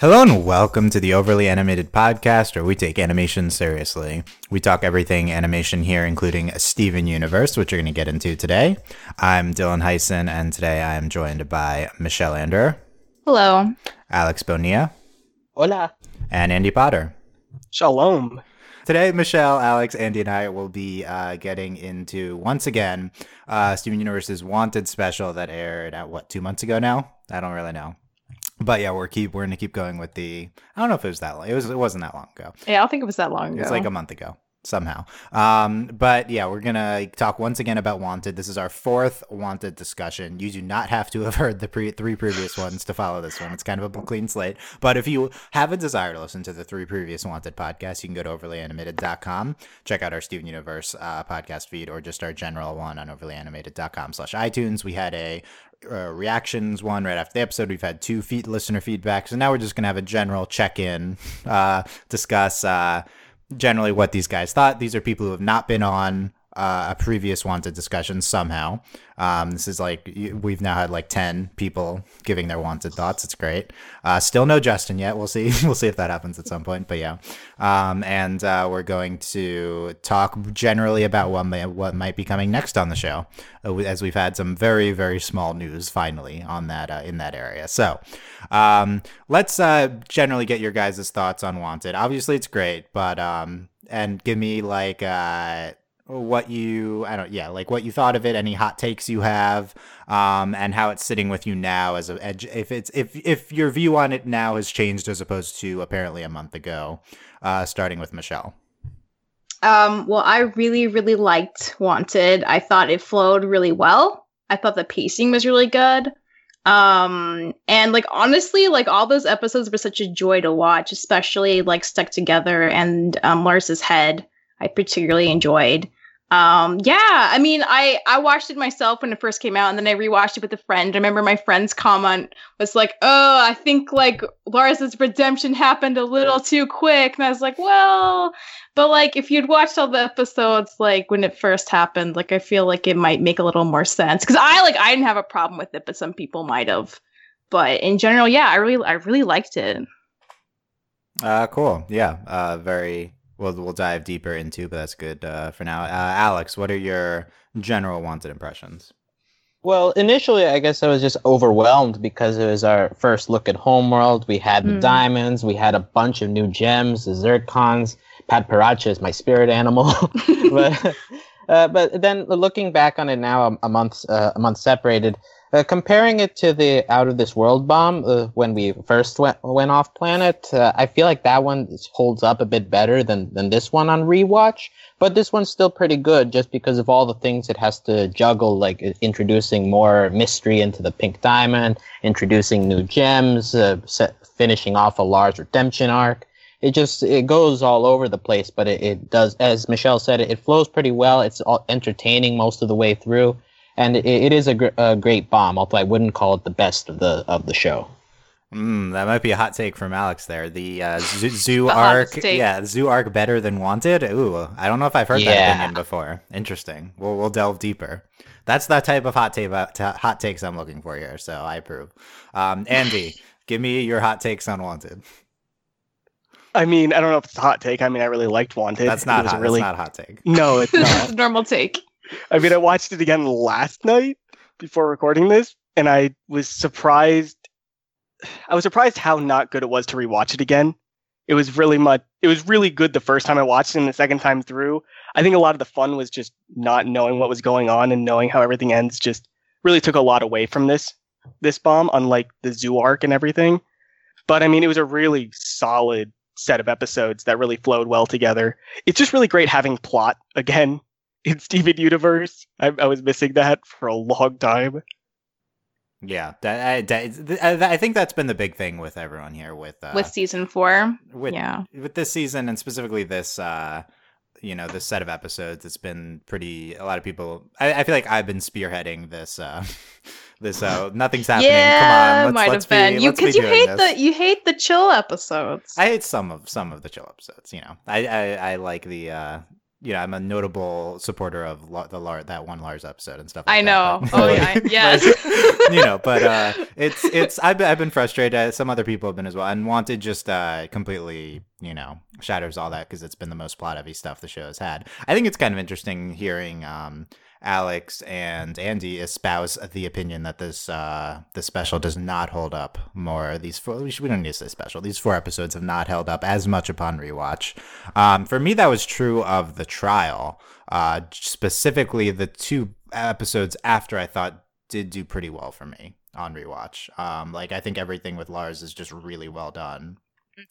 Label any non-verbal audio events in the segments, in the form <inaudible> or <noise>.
Hello and welcome to the Overly Animated Podcast, where we take animation seriously. We talk everything animation here, including Steven Universe, which we're going to get into today. I'm Dylan Heisen, and today I am joined by Michelle Ander, Hello. Alex Bonilla, Hola. and Andy Potter. Shalom. Today, Michelle, Alex, Andy, and I will be uh, getting into once again uh, Steven Universe's Wanted special that aired at what two months ago now. I don't really know, but yeah, we're keep we're gonna keep going with the. I don't know if it was that long. It was. It wasn't that long ago. Yeah, I don't think it was that long ago. It was like a month ago somehow. Um, but yeah, we're gonna talk once again about Wanted. This is our fourth Wanted discussion. You do not have to have heard the pre- three previous ones to follow this one. It's kind of a clean slate. But if you have a desire to listen to the three previous Wanted podcasts, you can go to overlyanimated.com, check out our Steven Universe uh, podcast feed, or just our general one on overlyanimated.com slash iTunes. We had a uh, reactions one right after the episode. We've had two feet listener feedback, so now we're just gonna have a general check in, uh, discuss uh, generally what these guys thought. These are people who have not been on uh, a previous wanted discussion somehow. Um, this is like we've now had like ten people giving their wanted thoughts. It's great. Uh, still no Justin yet. We'll see. <laughs> we'll see if that happens at some point. But yeah, um, and uh, we're going to talk generally about what may, what might be coming next on the show, uh, as we've had some very very small news finally on that uh, in that area. So um, let's uh, generally get your guys' thoughts on Wanted. Obviously, it's great, but um, and give me like what you I don't yeah like what you thought of it, any hot takes you have, um, and how it's sitting with you now as a. If it's if if your view on it now has changed as opposed to apparently a month ago, uh, starting with Michelle. Um, well, I really, really liked Wanted. I thought it flowed really well. I thought the pacing was really good. Um, and like honestly, like all those episodes were such a joy to watch, especially like stuck together and um Lars's head. I particularly enjoyed. Um, yeah, I mean, I I watched it myself when it first came out, and then I rewatched it with a friend. I remember my friend's comment was like, "Oh, I think like Lars's redemption happened a little too quick," and I was like, "Well, but like if you'd watched all the episodes like when it first happened, like I feel like it might make a little more sense because I like I didn't have a problem with it, but some people might have. But in general, yeah, I really I really liked it. Uh, cool. Yeah. Uh, very. We'll we'll dive deeper into, but that's good uh, for now. Uh, Alex, what are your general Wanted impressions? Well, initially, I guess I was just overwhelmed because it was our first look at Homeworld. We had the Mm. diamonds, we had a bunch of new gems, the Zircons. Padparadscha is my spirit animal. <laughs> but, <laughs> uh, but then looking back on it now, a, a month uh, a month separated, uh, comparing it to the Out of This World bomb uh, when we first went went off planet, uh, I feel like that one holds up a bit better than than this one on rewatch. But this one's still pretty good just because of all the things it has to juggle, like introducing more mystery into the Pink Diamond, introducing new gems, uh, set, finishing off a large redemption arc. It just it goes all over the place, but it, it does, as Michelle said, it, it flows pretty well. It's all entertaining most of the way through, and it, it is a, gr- a great bomb. Although I wouldn't call it the best of the of the show. Mm, that might be a hot take from Alex there. The uh, zoo, <laughs> zoo The arc, hottest take. yeah, zoo arc better than Wanted. Ooh, I don't know if I've heard that opinion before. Interesting. We'll we'll delve deeper. That's that type of hot take hot takes I'm looking for here. So I approve. Um, Andy, <laughs> give me your hot takes on Wanted. I mean, I don't know if it's a hot take. I mean, I really liked Wanted. That's It not was a hot. really That's not a hot take. no, <laughs> it's not. a normal take. I mean, I watched it again last night before recording this, and I was surprised. I was surprised how not good it was to rewatch it again. It was really much. It was really good the first time I watched it, and the second time through, I think a lot of the fun was just not knowing what was going on and knowing how everything ends. Just really took a lot away from this this bomb, unlike the zoo arc and everything. But I mean, it was a really solid set of episodes that really flowed well together. It's just really great having plot again in Steven Universe. I, I was missing that for a long time. Yeah, that, I, that, I I think that's been the big thing with everyone here with uh, With season four. with yeah. with this season and specifically this uh you know this set of episodes it's been pretty a lot of people i, I feel like i've been spearheading this uh <laughs> this uh nothing's happening yeah, come on let's, might let's have been. be, you let's be because you hate this. the you hate the chill episodes. i hate some of some of the chill episodes you know i i, I like the uh you know, I'm a notable supporter of La- the Lar- that one Lars episode and stuff. Like I know. That, Oh, yeah. <laughs> Yes. <laughs> you know, but uh, it's it's I've been, I've been frustrated. Some other people have been as well, and Wanted just uh completely you know shatters all that because it's been the most plot heavy stuff the show has had. I think it's kind of interesting hearing um Alex and Andy espouse the opinion that this uh the special does not hold up more. These four we, should, we don't need to say special. These four episodes have not held up as much upon rewatch. Um, for me, that was true of the trial. Uh, specifically the two episodes after I thought did do pretty well for me on rewatch. Um, like I think everything with Lars is just really well done,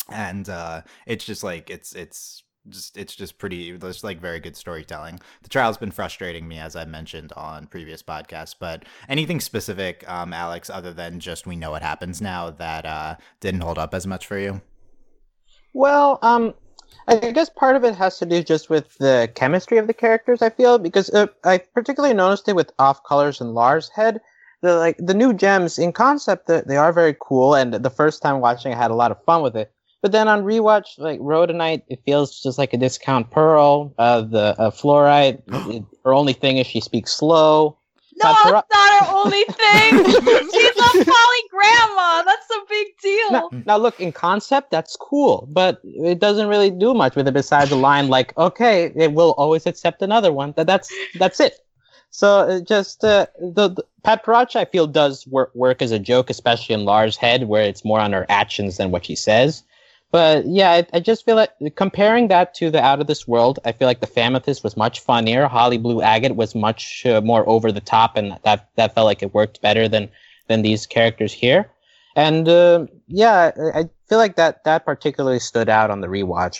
and uh, it's just like it's it's just it's just pretty there's like very good storytelling the trial's been frustrating me as i mentioned on previous podcasts but anything specific um alex other than just we know what happens now that uh didn't hold up as much for you Well, um, I guess part of it has to do just with the chemistry of the characters. I feel because uh, I particularly noticed it with Off Colors and Lars Head. The like the new gems in concept, they are very cool. And the first time watching, I had a lot of fun with it. But then on rewatch, like Rhodonite, it feels just like a discount pearl. Uh, the uh, Fluorite, <gasps> it, her only thing is she speaks slow. No, But that's not her only thing. <laughs> She's a poly grandma. That's a big deal. Now, now, look, in concept, that's cool, but it doesn't really do much with it besides the line like, "Okay, it will always accept another one." That that's that's it. So it just uh, the, the Padparadscha, I feel, does work work as a joke, especially in Lars' head, where it's more on her actions than what she says. But yeah, I, I just feel like comparing that to the Out of This World, I feel like the Famethyst was much funnier. Holly Blue Agate was much uh, more over the top, and that that felt like it worked better than than these characters here. And uh, yeah, I I feel like that that particularly stood out on the rewatch.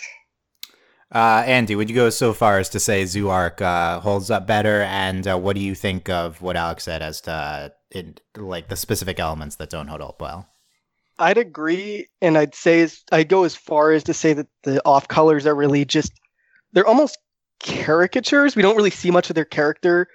uh andy would you go so far as to say zoo arc uh holds up better and uh, what do you think of what alex said as to uh, it, like the specific elements that don't hold up well I'd agree, and I'd say as, I'd go as far as to say that the off colors are really just they're almost caricatures. We don't really see much of their character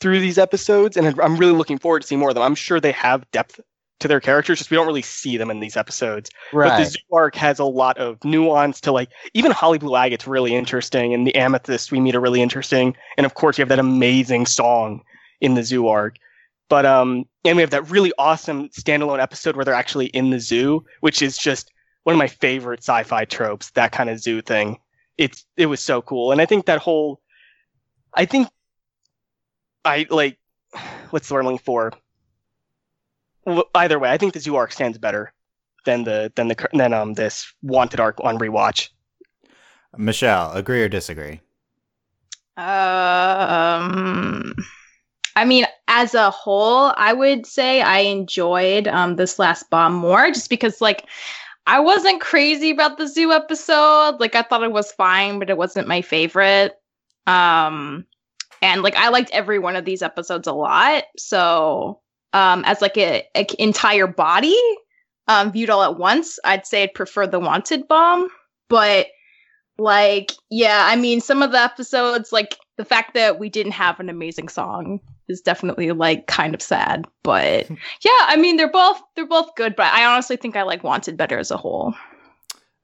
through these episodes, and I'm really looking forward to seeing more of them. I'm sure they have depth to their characters, just we don't really see them in these episodes. Right. But the Zoo arc has a lot of nuance to like even Holly Blue Agate's really interesting, and the Amethyst we meet are really interesting, and of course you have that amazing song in the Zoo arc. But um, and we have that really awesome standalone episode where they're actually in the zoo, which is just one of my favorite sci-fi tropes. That kind of zoo thing. It's it was so cool, and I think that whole, I think, I like, what's the word I'm looking for? Well, Either way, I think the zoo arc stands better than the than the cur- than um this wanted arc on rewatch. michelle agree or disagree Um, I mean, as a whole, I would say I enjoyed um this last bomb more, just because like I wasn't crazy about the zoo episode. Like I thought it was fine, but it wasn't my favorite. Um, and like I liked every one of these episodes a lot. So, um, as like a, entire body, um, viewed all at once, I'd say I'd prefer the Wanted Bomb, but like yeah i mean some of the episodes like the fact that we didn't have an amazing song is definitely like kind of sad but <laughs> yeah i mean they're both they're both good but i honestly think i like wanted better as a whole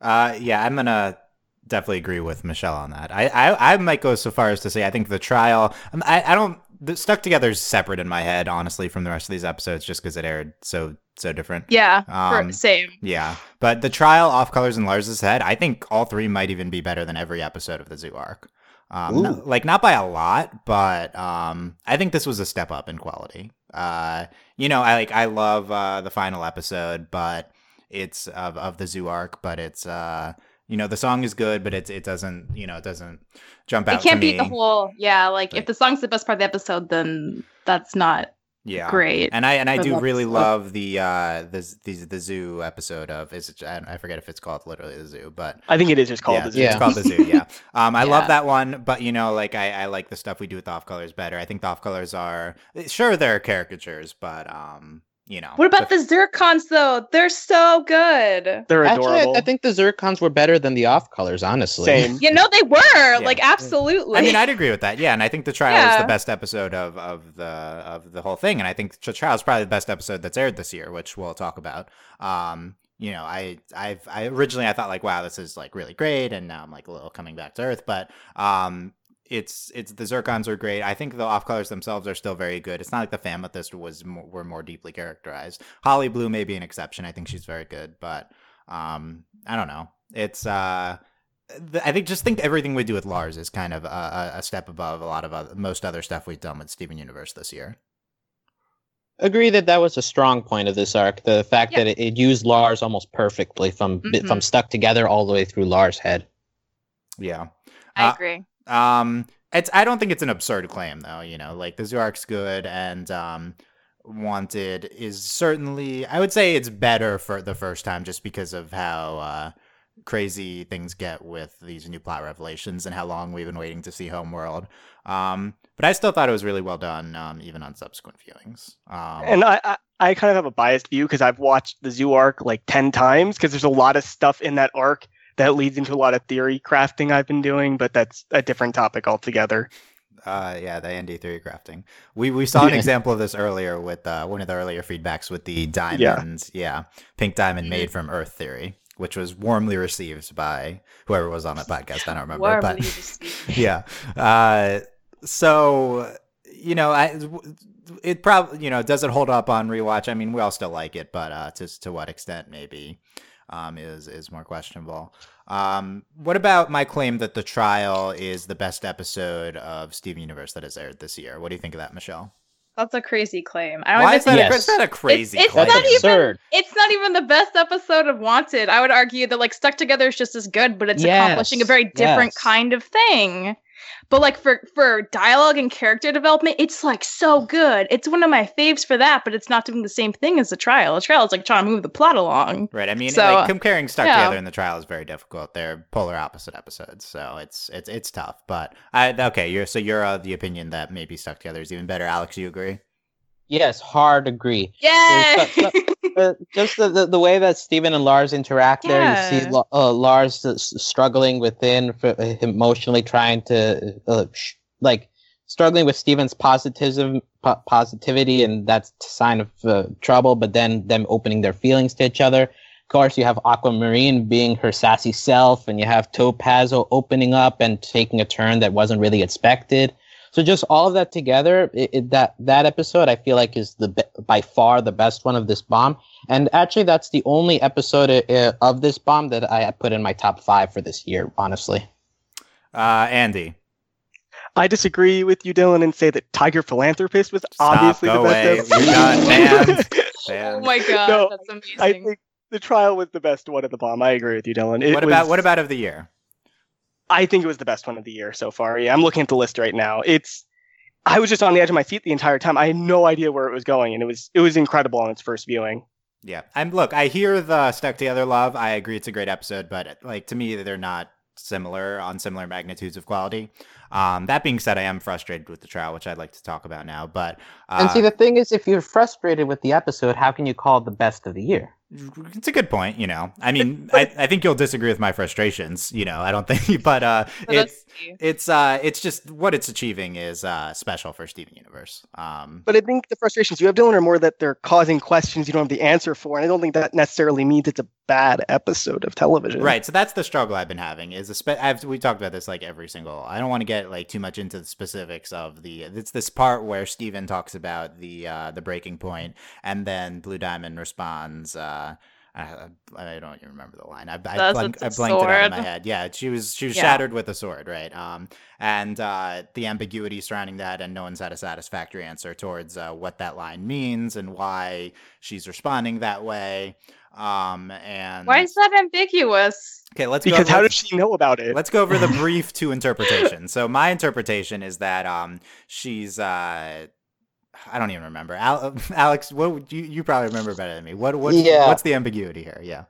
Uh, yeah, I'm gonna definitely agree with Michelle on that. I, I, I might go so far as to say I think the trial. um, I, I don't. The stuck together is separate in my head, honestly, from the rest of these episodes, just because it aired so so different. yeah Um, same Yeah, but the trial, off colors, and Lars's head. I think all three might even be better than every episode of the Zoo arc. Um, no- Ooh. like not by a lot, but um, I think this was a step up in quality. Uh, you know, I like I love uh, the final episode, but it's of of the Zoo arc, but it's uh, you know, the song is good, but it it doesn't, you know, it doesn't jump out. it can't to beat me. the whole yeah like Right. if the song's the best part of the episode then that's not Yeah, great And I and I I do really this. love the uh the the the zoo episode of is it, I, forget if it's called literally the zoo, but I think it is just called yeah, the zoo. It's called the zoo. Yeah. <laughs> Um, I love that one, but you know, like I, I like the stuff we do with off colors better. I think the off colors are sure they're caricatures, but um, you know. what about the zircons though they're so good They're Actually, I, adorable. I think the Zircons were better than the off colors, honestly. Same. you know they were Yeah. like absolutely I mean, I'd agree with that. Yeah, and I think the trial is the best episode of, of the of the whole thing, and I think the trial is probably the best episode that's aired this year, which we'll talk about. Um, you know, I I've I originally I thought like, wow, this is like really great, and now I'm like a little coming back to earth, but um, it's it's the Zircons are great. I think the off colors themselves are still very good. It's not like the Famethyst was more, were more deeply characterized. Holly Blue may be an exception. I think she's very good, but um, I don't know. It's uh, I think just think everything we do with Lars is kind of a, a step above a lot of other, most other stuff we've done with Steven Universe this year. Agree that that was a strong point of this arc. The fact that it, it, used Lars almost perfectly from mm-hmm. from stuck together all the way through Lars' head. Yeah, I uh, agree. Um, it's I don't think it's an absurd claim though. You know, like the Zoo arc's good and um, Wanted is certainly I would say it's better for the first time just because of how uh, crazy things get with these new plot revelations and how long we've been waiting to see Homeworld. Um, but I still thought it was really well done, um, even on subsequent viewings. Um, and I, I, I, kind of have a biased view because I've watched the Zoo arc like 10 times because there's a lot of stuff in that arc that leads into a lot of theory crafting I've been doing, but that's a different topic altogether. Uh, yeah, the Andy theory crafting. We we saw an <laughs> example of this earlier with uh, one of the earlier feedbacks with the diamonds. Yeah, yeah. pink diamond made from Earth theory, which was warmly received by whoever was on the podcast. I don't remember, warmly <laughs> but yeah. Uh, so you know, I it probably you know does it hold up on rewatch? I mean, we all still like it, but uh, to to what extent maybe um, is is more questionable. Um, what about my claim that the trial is the best episode of Steven Universe that has aired this year? What do you think of that, Michelle? That's a crazy claim. I don't Why is that, yes. a, a crazy it's, it's claim? Not even, it's not even the best episode of Wanted. I would argue that like Stuck Together is just as good, but it's yes. accomplishing a very different yes. kind of thing. But like for for dialogue and character development, it's like so good. It's one of my faves for that, but it's not doing the same thing as the trial. A trial is like trying to move the plot along. Right. I mean, so, like, comparing Stuck yeah. Together and the trial is very difficult. They're polar opposite episodes, so it's it's it's tough. But I okay, you're so you're of the opinion that maybe Stuck Together is even better. Alex, you agree? Yes, hard agree. Yeah. Uh, just the, the, the, way that Steven and Lars interact yeah. there, you see uh, Lars struggling within, for, uh, emotionally trying to, uh, sh- like, struggling with Steven's positivism, po- positivity, and that's a sign of uh, trouble, but then them opening their feelings to each other. Of course, you have Aquamarine being her sassy self, and you have Topazzo opening up and taking a turn that wasn't really expected. So just all of that together, it, it, that that episode I feel like is the by far the best one of this bomb. And actually, that's the only episode uh, of this bomb that I put in my top five for this year. Honestly, uh, Andy. I disagree with you, Dylan, and say that Tiger Philanthropist was Stop, obviously the best away. episode. <laughs> <laughs> Oh my god, no, that's amazing. I think the trial was the best one of the bomb. I agree with you, Dylan. It what about what about of the year? I think it was the best one of the year so far. Yeah, I'm looking at the list right now. It's I was just on the edge of my seat the entire time. I had no idea where it was going, and it was it was incredible on its first viewing. Yeah, and look, I hear the stuck together love. I agree, it's a great episode, but like to me, they're not similar on similar magnitudes of quality. Um, that being said, I am frustrated with the trial, which I'd like to talk about now. But uh, and see, the thing is, if you're frustrated with the episode, how can you call it the best of the year? It's a good point, you know. I mean, <laughs> I, I think you'll disagree with my frustrations, you know. I don't <laughs> think, but uh, it's it's uh, it's just what it's achieving is uh, special for Steven Universe. Um, but I think the frustrations you have, Dylan, are more that they're causing questions you don't have the answer for, and I don't think that necessarily means it's a bad episode of television. Right. So that's the struggle I've been having. Is a spe- I've, we talked about this like every single. I don't want to get like too much into the specifics of the. It's this part where Steven talks about the uh, the breaking point, and then Blue Diamond responds. Uh, uh, I, I, don't even remember the line. I, I, blank, I blanked sword. it out of my head. Yeah, she was she was yeah. shattered with a sword, right? Um, and uh, the ambiguity surrounding that, and no one's had a satisfactory answer towards uh, what that line means and why she's responding that way. Um, and why is that ambiguous? Okay, let's because go, how does she know about it? Let's go over the brief <laughs> two interpretations. So my interpretation is that um, she's uh, I don't even remember. <laughs> Alex, what you you probably remember better than me. What what yeah. what's the ambiguity here? Yeah.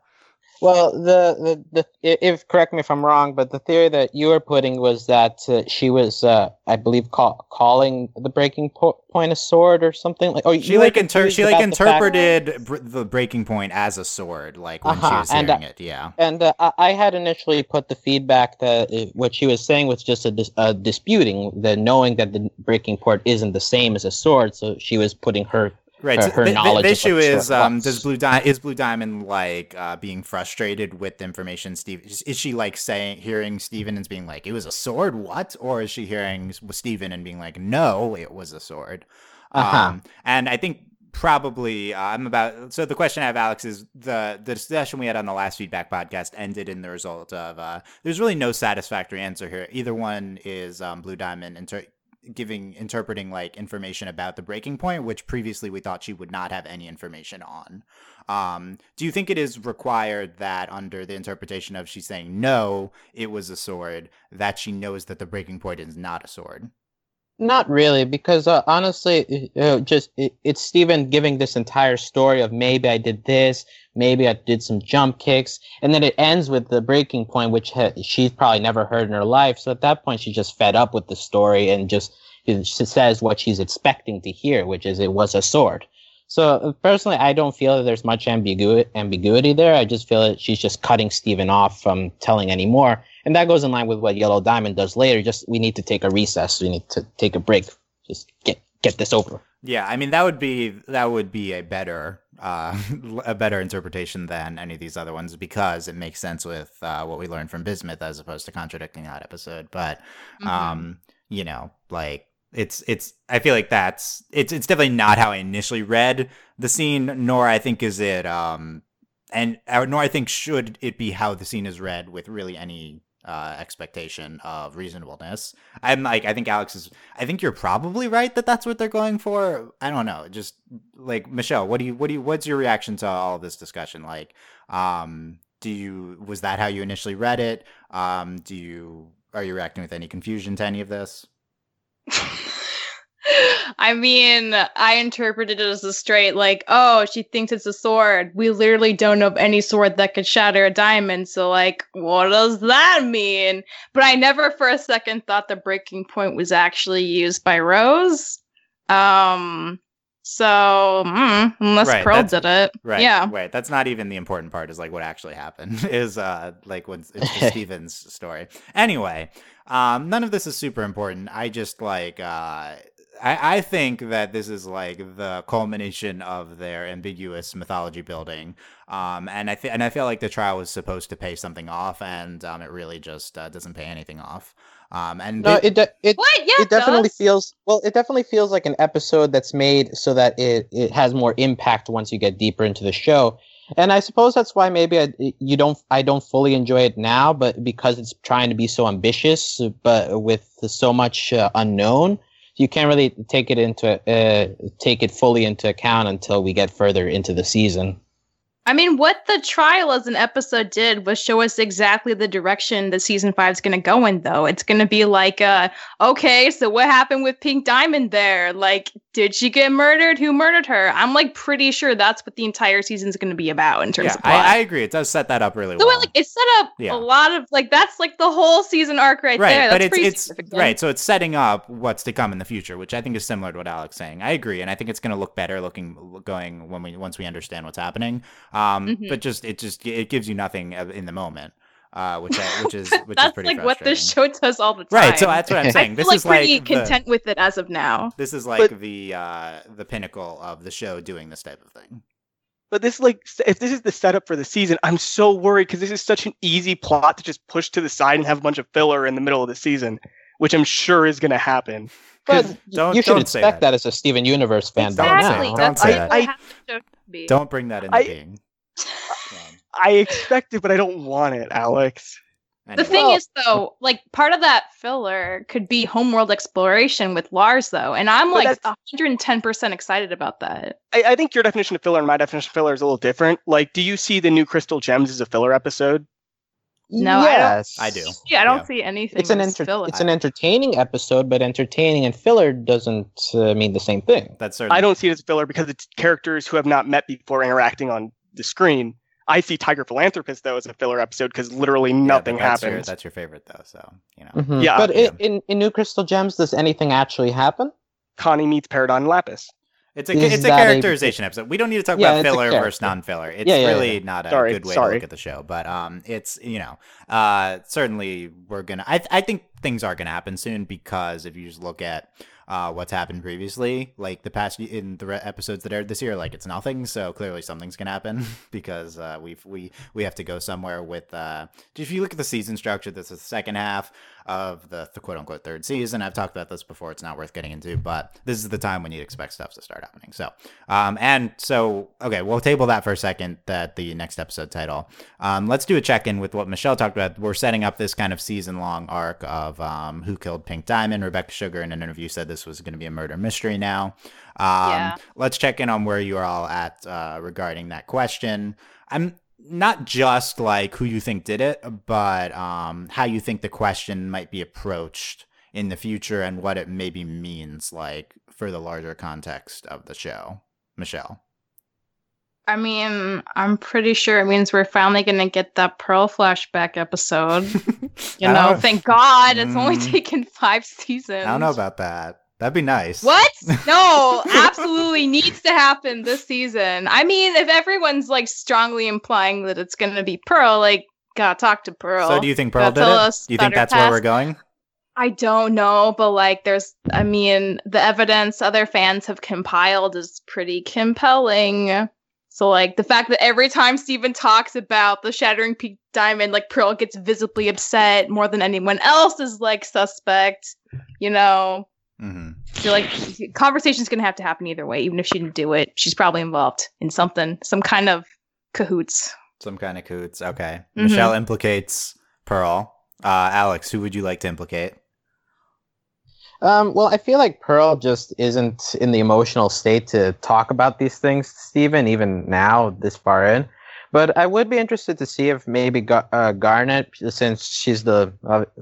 Well, the, the, the if correct me if I'm wrong, but the theory that you were putting was that uh, she was, uh, I believe, call, calling the breaking po- point a sword or something like. Oh, she like inter- she like interpreted the, br- the, breaking point as a sword, like when uh-huh. she was hearing and, it. Yeah. And uh, I had initially put the feedback that it, what she was saying was just a, dis- a disputing the knowing that the breaking point isn't the same as a sword, so she was putting her Right. her, the, knowledge. the issue is, um, does Blue Di- is Blue Diamond like uh, being frustrated with the information Steve? Is, is she like saying, hearing Steven and being like, "It was a sword"? What? Or is she hearing Steven and being like, "No, it was a sword"? Uh-huh. Um, and I think probably uh, I'm about. So the question I have, Alex, is the the discussion we had on the last feedback podcast ended in the result of uh, there's really no satisfactory answer here. Either one is um, Blue Diamond inter- giving interpreting like information about the breaking point, which previously we thought she would not have any information on. Um, do you think it is required that under the interpretation of she's saying no, it was a sword, that she knows that the breaking point is not a sword? Not really, because uh, honestly, uh, just it, it's steven giving this entire story of maybe I did this, maybe I did some jump kicks, and then it ends with the breaking point, which ha- she's probably never heard in her life. So at that point, she's just fed up with the story and just she says what she's expecting to hear, which is it was a sword. So uh, personally, I don't feel that there's much ambigu- ambiguity there. I just feel that she's just cutting Steven off from telling any more. And that goes in line with what Yellow Diamond does later. Just we need to take a recess. We need to take a break. Just get get this over. Yeah, I mean that would be that would be a better uh, <laughs> a better interpretation than any of these other ones because it makes sense with uh, what we learned from Bismuth as opposed to contradicting that episode. But Mhm. um, you know, like it's it's I feel like that's it's it's definitely not how I initially read the scene, nor I think is it um and nor I think should it be how the scene is read with really any uh, expectation of reasonableness. I'm like, I think Alex is. I think you're probably right that that's what they're going for. I don't know. Just like Michelle, what do you, what do you, what's your reaction to all this discussion? Like, um, do you, was that how you initially read it? Um, do you, are you reacting with any confusion to any of this? <laughs> I mean, I interpreted it as a straight, like, oh, she thinks it's a sword. We literally don't know of any sword that could shatter a diamond. So, like, what does that mean? But I never for a second thought the breaking point was actually used by Rose. Um, so, mm, unless Right, Pearl did it. Right. Yeah. Right. That's not even the important part. Is like what actually happened. <laughs> Is uh like when it's <laughs> Stevens story. Anyway, um, none of this is super important. I just like uh. I, I think that this is like the culmination of their ambiguous mythology building, um, and I th- and I feel like the trial was supposed to pay something off, and um, it really just uh, doesn't pay anything off. Um, and No, they- it de- it What? Yeah, it definitely does. feels well. It definitely feels like an episode that's made so that it it has more impact once you get deeper into the show. And I suppose that's why maybe I, you don't I don't fully enjoy it now, but because it's trying to be so ambitious, but with so much uh, unknown, you can't really take it into uh, take it fully into account until we get further into the season. I mean, what the trial as an episode did was show us exactly the direction that season five is going to go in, though. It's going to be like, uh, okay, so what happened with Pink Diamond there? Like, did she get murdered? Who murdered her? I'm like pretty sure that's what the entire season is going to be about in terms yeah, of plot. I, I agree. It does set that up really so well. it, like it set up Yeah. a lot of like that's like the whole season arc right, right, there. but it's pretty it's right. So it's setting up what's to come in the future, which I think is similar to what Alex saying. I agree, and I think it's going to look better looking going when we once we understand what's happening. Um, Mhm. but just it just it gives you nothing uh, in the moment, uh, which I, which is <laughs> which is pretty like what this show does all the time. Right, so that's what I'm I saying. feel This like is pretty like the- content with it as of now. This is like the uh, the pinnacle of the show doing this type of thing. But this like if this is the setup for the season, I'm so worried because this is such an easy plot to just push to the side and have a bunch of filler in the middle of the season, which I'm sure is going to happen. But 'Cause y- don't- you should don't say expect that. that. as a Steven Universe fan Don't say Exactly. Don't say like that. what I- half the show should be. Don't bring that into I- being. I expect it, but I don't want it, Alex. The thing Well- is, though, like part of that filler could be homeworld exploration with Lars, though, and I'm like 110% excited about that. I, I think your definition of filler and my definition of filler is a little different. Like, do you see the new Crystal Gems as a filler episode? No, I don't- yes. I do. Yeah, I don't Yeah. see anything. It's an as enter- filler. it's an entertaining episode, but entertaining and filler doesn't uh, mean the same thing. That's certainly I don't see it as filler because it's characters who have not met before interacting on the screen. I see Tiger Philanthropist though as a filler episode because literally Yeah, but nothing that's Your, happens. that's your favorite though, so you know. Mhm. Yeah. but Yeah. in in New Crystal Gems, does anything actually happen? Connie meets Paragon and Lapis. It's a Is it's a that a- characterization episode. We don't need to talk Yeah, about filler versus non-filler. It's Yeah, yeah, really yeah. not a Sorry, good way to look at the show, but um, it's you know, uh, certainly we're gonna. I I think things are gonna happen soon because if you just look at uh, what's happened previously, like the past in the re- episodes that aired this year, like it's nothing. So clearly something's gonna happen <laughs> because uh, we've we we have to go somewhere with. Uh, if you look at the season structure, this is the second half of the, the quote unquote third season. I've talked about this before. It's not worth getting into, but this is the time when you'd expect stuff to start happening. So, um, and so okay, we'll table that for a second. That the next episode title. Um, let's do a check in with what Michelle talked about. We're setting up this kind of season long arc of um, who killed Pink Diamond. Rebecca Sugar in an interview said this was going to be a murder mystery now. Um, Yeah. Let's check in on where you are all at uh, regarding that question. I'm not just like who you think did it, but um, how you think the question might be approached in the future and what it maybe means like for the larger context of the show. Michelle. I mean, I'm pretty sure it means we're finally gonna get that Pearl flashback episode. <laughs> You I know, thank God it's only Mm. taken five seasons. I don't know about that. That'd be nice. What? <laughs> No, absolutely needs to happen this season. I mean, if everyone's like strongly implying that it's gonna be Pearl, like, gotta talk to Pearl. So do you think Pearl Gotta did tell it? us Do you think her that's where we're going? I don't know, but like, there's, I mean, the evidence other fans have compiled is pretty compelling. So, like, the fact that every time Steven talks about the Shattering Peak Diamond, like, Pearl gets visibly upset more than anyone else is like suspect, you know, hmm I feel like conversation's gonna have to happen either way. Even if she didn't do it, she's probably involved in something, some kind of cahoots. Some kind of coots. Okay. Mhm. Michelle implicates Pearl. Uh, Alex, who would you like to implicate? Um, well, I feel like Pearl just isn't in the emotional state to talk about these things, Steven, even now, this far in. But I would be interested to see if maybe Gar- uh, Garnet, since she's the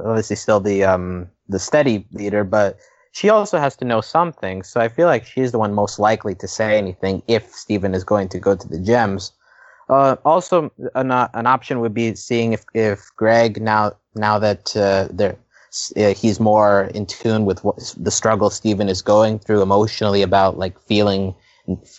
obviously still the um, the steady leader, but she also has to know something. So I feel like she's the one most likely to say anything if Steven is going to go to the gems. Uh, also, an, uh, an option would be seeing if, if Greg now now that uh, they're he's more in tune with what the struggle Steven is going through emotionally about like feeling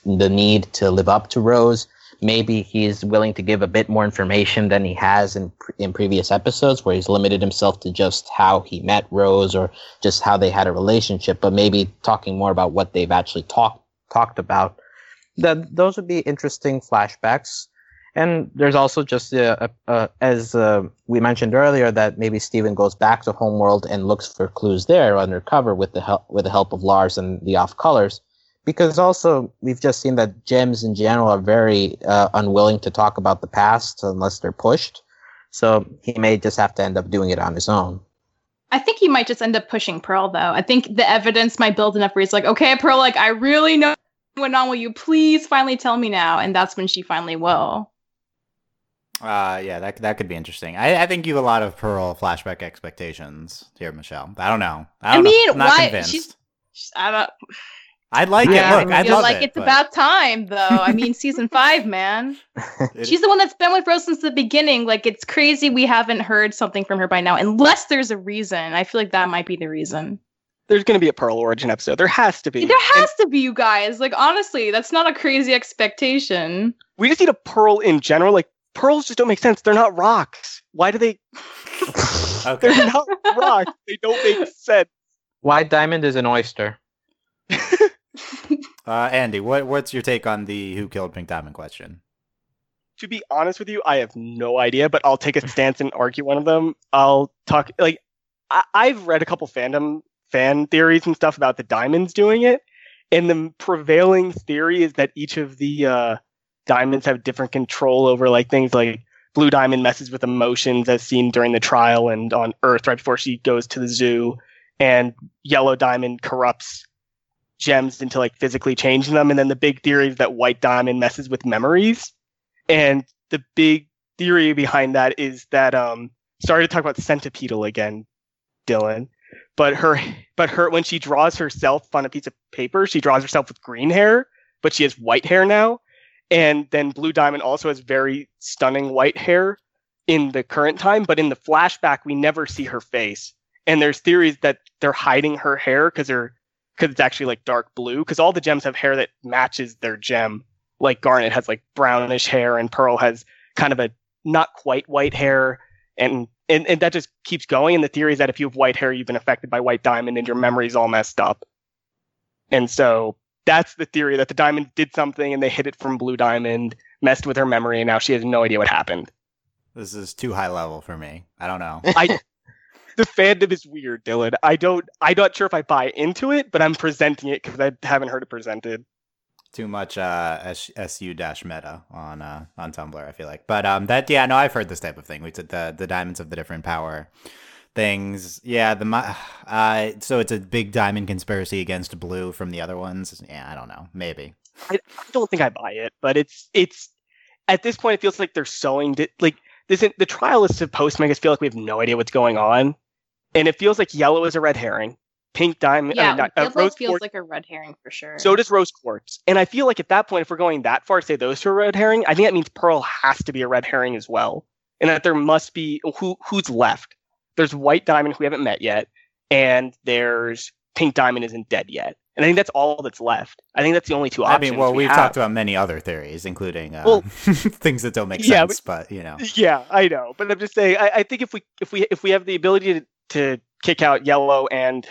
the need to live up to Rose. Maybe he's willing to give a bit more information than he has in in previous episodes, where he's limited himself to just how he met Rose or just how they had a relationship, but maybe talking more about what they've actually talked talked about. That those would be interesting flashbacks. And there's also just uh, uh, as uh, we mentioned earlier that maybe Steven goes back to Homeworld and looks for clues there undercover with the help with the help of Lars and the off colors, because also we've just seen that gems in general are very uh, unwilling to talk about the past unless they're pushed. So he may just have to end up doing it on his own. I think he might just end up pushing Pearl though. I think the evidence might build enough where he's like, okay, Pearl, like I really know what went on. Will you please finally tell me now? And that's when she finally will. Uh, yeah, that that could be interesting. I, I think you have a lot of Pearl flashback expectations here, Michelle. I don't know. I, I don't know. mean, I'm not why- convinced. she's- I don't. I'd like Yeah, it. Look, I I'd feel love like it. it's but about time though. I mean, season five, man. <laughs> She's the one that's been with Rose since the beginning. Like it's crazy we haven't heard something from her by now, unless there's a reason. I feel like that might be the reason. There's going to be a Pearl origin episode. There has to be. There And has to be, you guys. Like honestly, that's not a crazy expectation. we just need a Pearl in general. Like pearls just don't make sense. They're not rocks. Why do they? okay. <laughs> They're not rocks. They don't make sense. Why Diamond is an oyster? <laughs> Uh, Andy, what what's your take on the who killed Pink Diamond question? to be honest with you, I have no idea, but I'll take a stance and argue one of them. I'll talk like I- I've read a couple fandom fan theories and stuff about the diamonds doing it, and the prevailing theory is that each of the uh, diamonds have different control over like things like blue diamond messes with emotions as seen during the trial and on Earth right before she goes to the zoo, and yellow diamond corrupts gems into like physically changing them, and then the big theory is that white diamond messes with memories. And the big theory behind that is that um sorry to talk about Centipeetle again, Dylan. But her but her when she draws herself on a piece of paper, she draws herself with green hair, but she has white hair now. And then Blue Diamond also has very stunning white hair in the current time, but in the flashback we never see her face. And there's theories that they're hiding her hair because they're because it's actually like dark blue because all the gems have hair that matches their gem. Like Garnet has like brownish hair and Pearl has kind of a not quite white hair. And and, and that just keeps going. And the theory is that if you have white hair you've been affected by white diamond and your memory's all messed up. And so that's the theory that the diamond did something and they hid it from Blue Diamond, messed with her memory, and now she has no idea what happened. This is too high level for me. I don't know. I <laughs> the fandom is weird, Dylan. I don't I'm not sure if I buy into it, but I'm presenting it because I haven't heard it presented. Too much uh, su dash meta on uh, on Tumblr. I feel like, but um, that yeah, no, I've heard this type of thing. We said the the diamonds of the different power things. Yeah, the mi- <sighs> uh, so it's a big diamond conspiracy against blue from the other ones. Yeah, I don't know, maybe. I, I don't think I buy it, but it's it's at this point it feels like they're sewing di- like this. The trial is supposed to make us feel like we have no idea what's going on, and it feels like yellow is a red herring, pink diamond. I Yeah, mean, not, uh, Yellow rose feels quartz, like a red herring for sure. so does rose quartz, and I feel like at that point, if we're going that far, say those two are red herring. I think that means pearl has to be a red herring as well, and that there must be who who's left. There's white diamond who we haven't met yet, and there's pink diamond isn't dead yet. And I think that's all that's left. I think that's the only two options. I mean, well, we we've have. talked about many other theories, including uh, Well- <laughs> things that don't make Yeah, sense. But you know, Yeah, I know, but I'm just saying. I, I think if we if we if we have the ability to, to kick out yellow and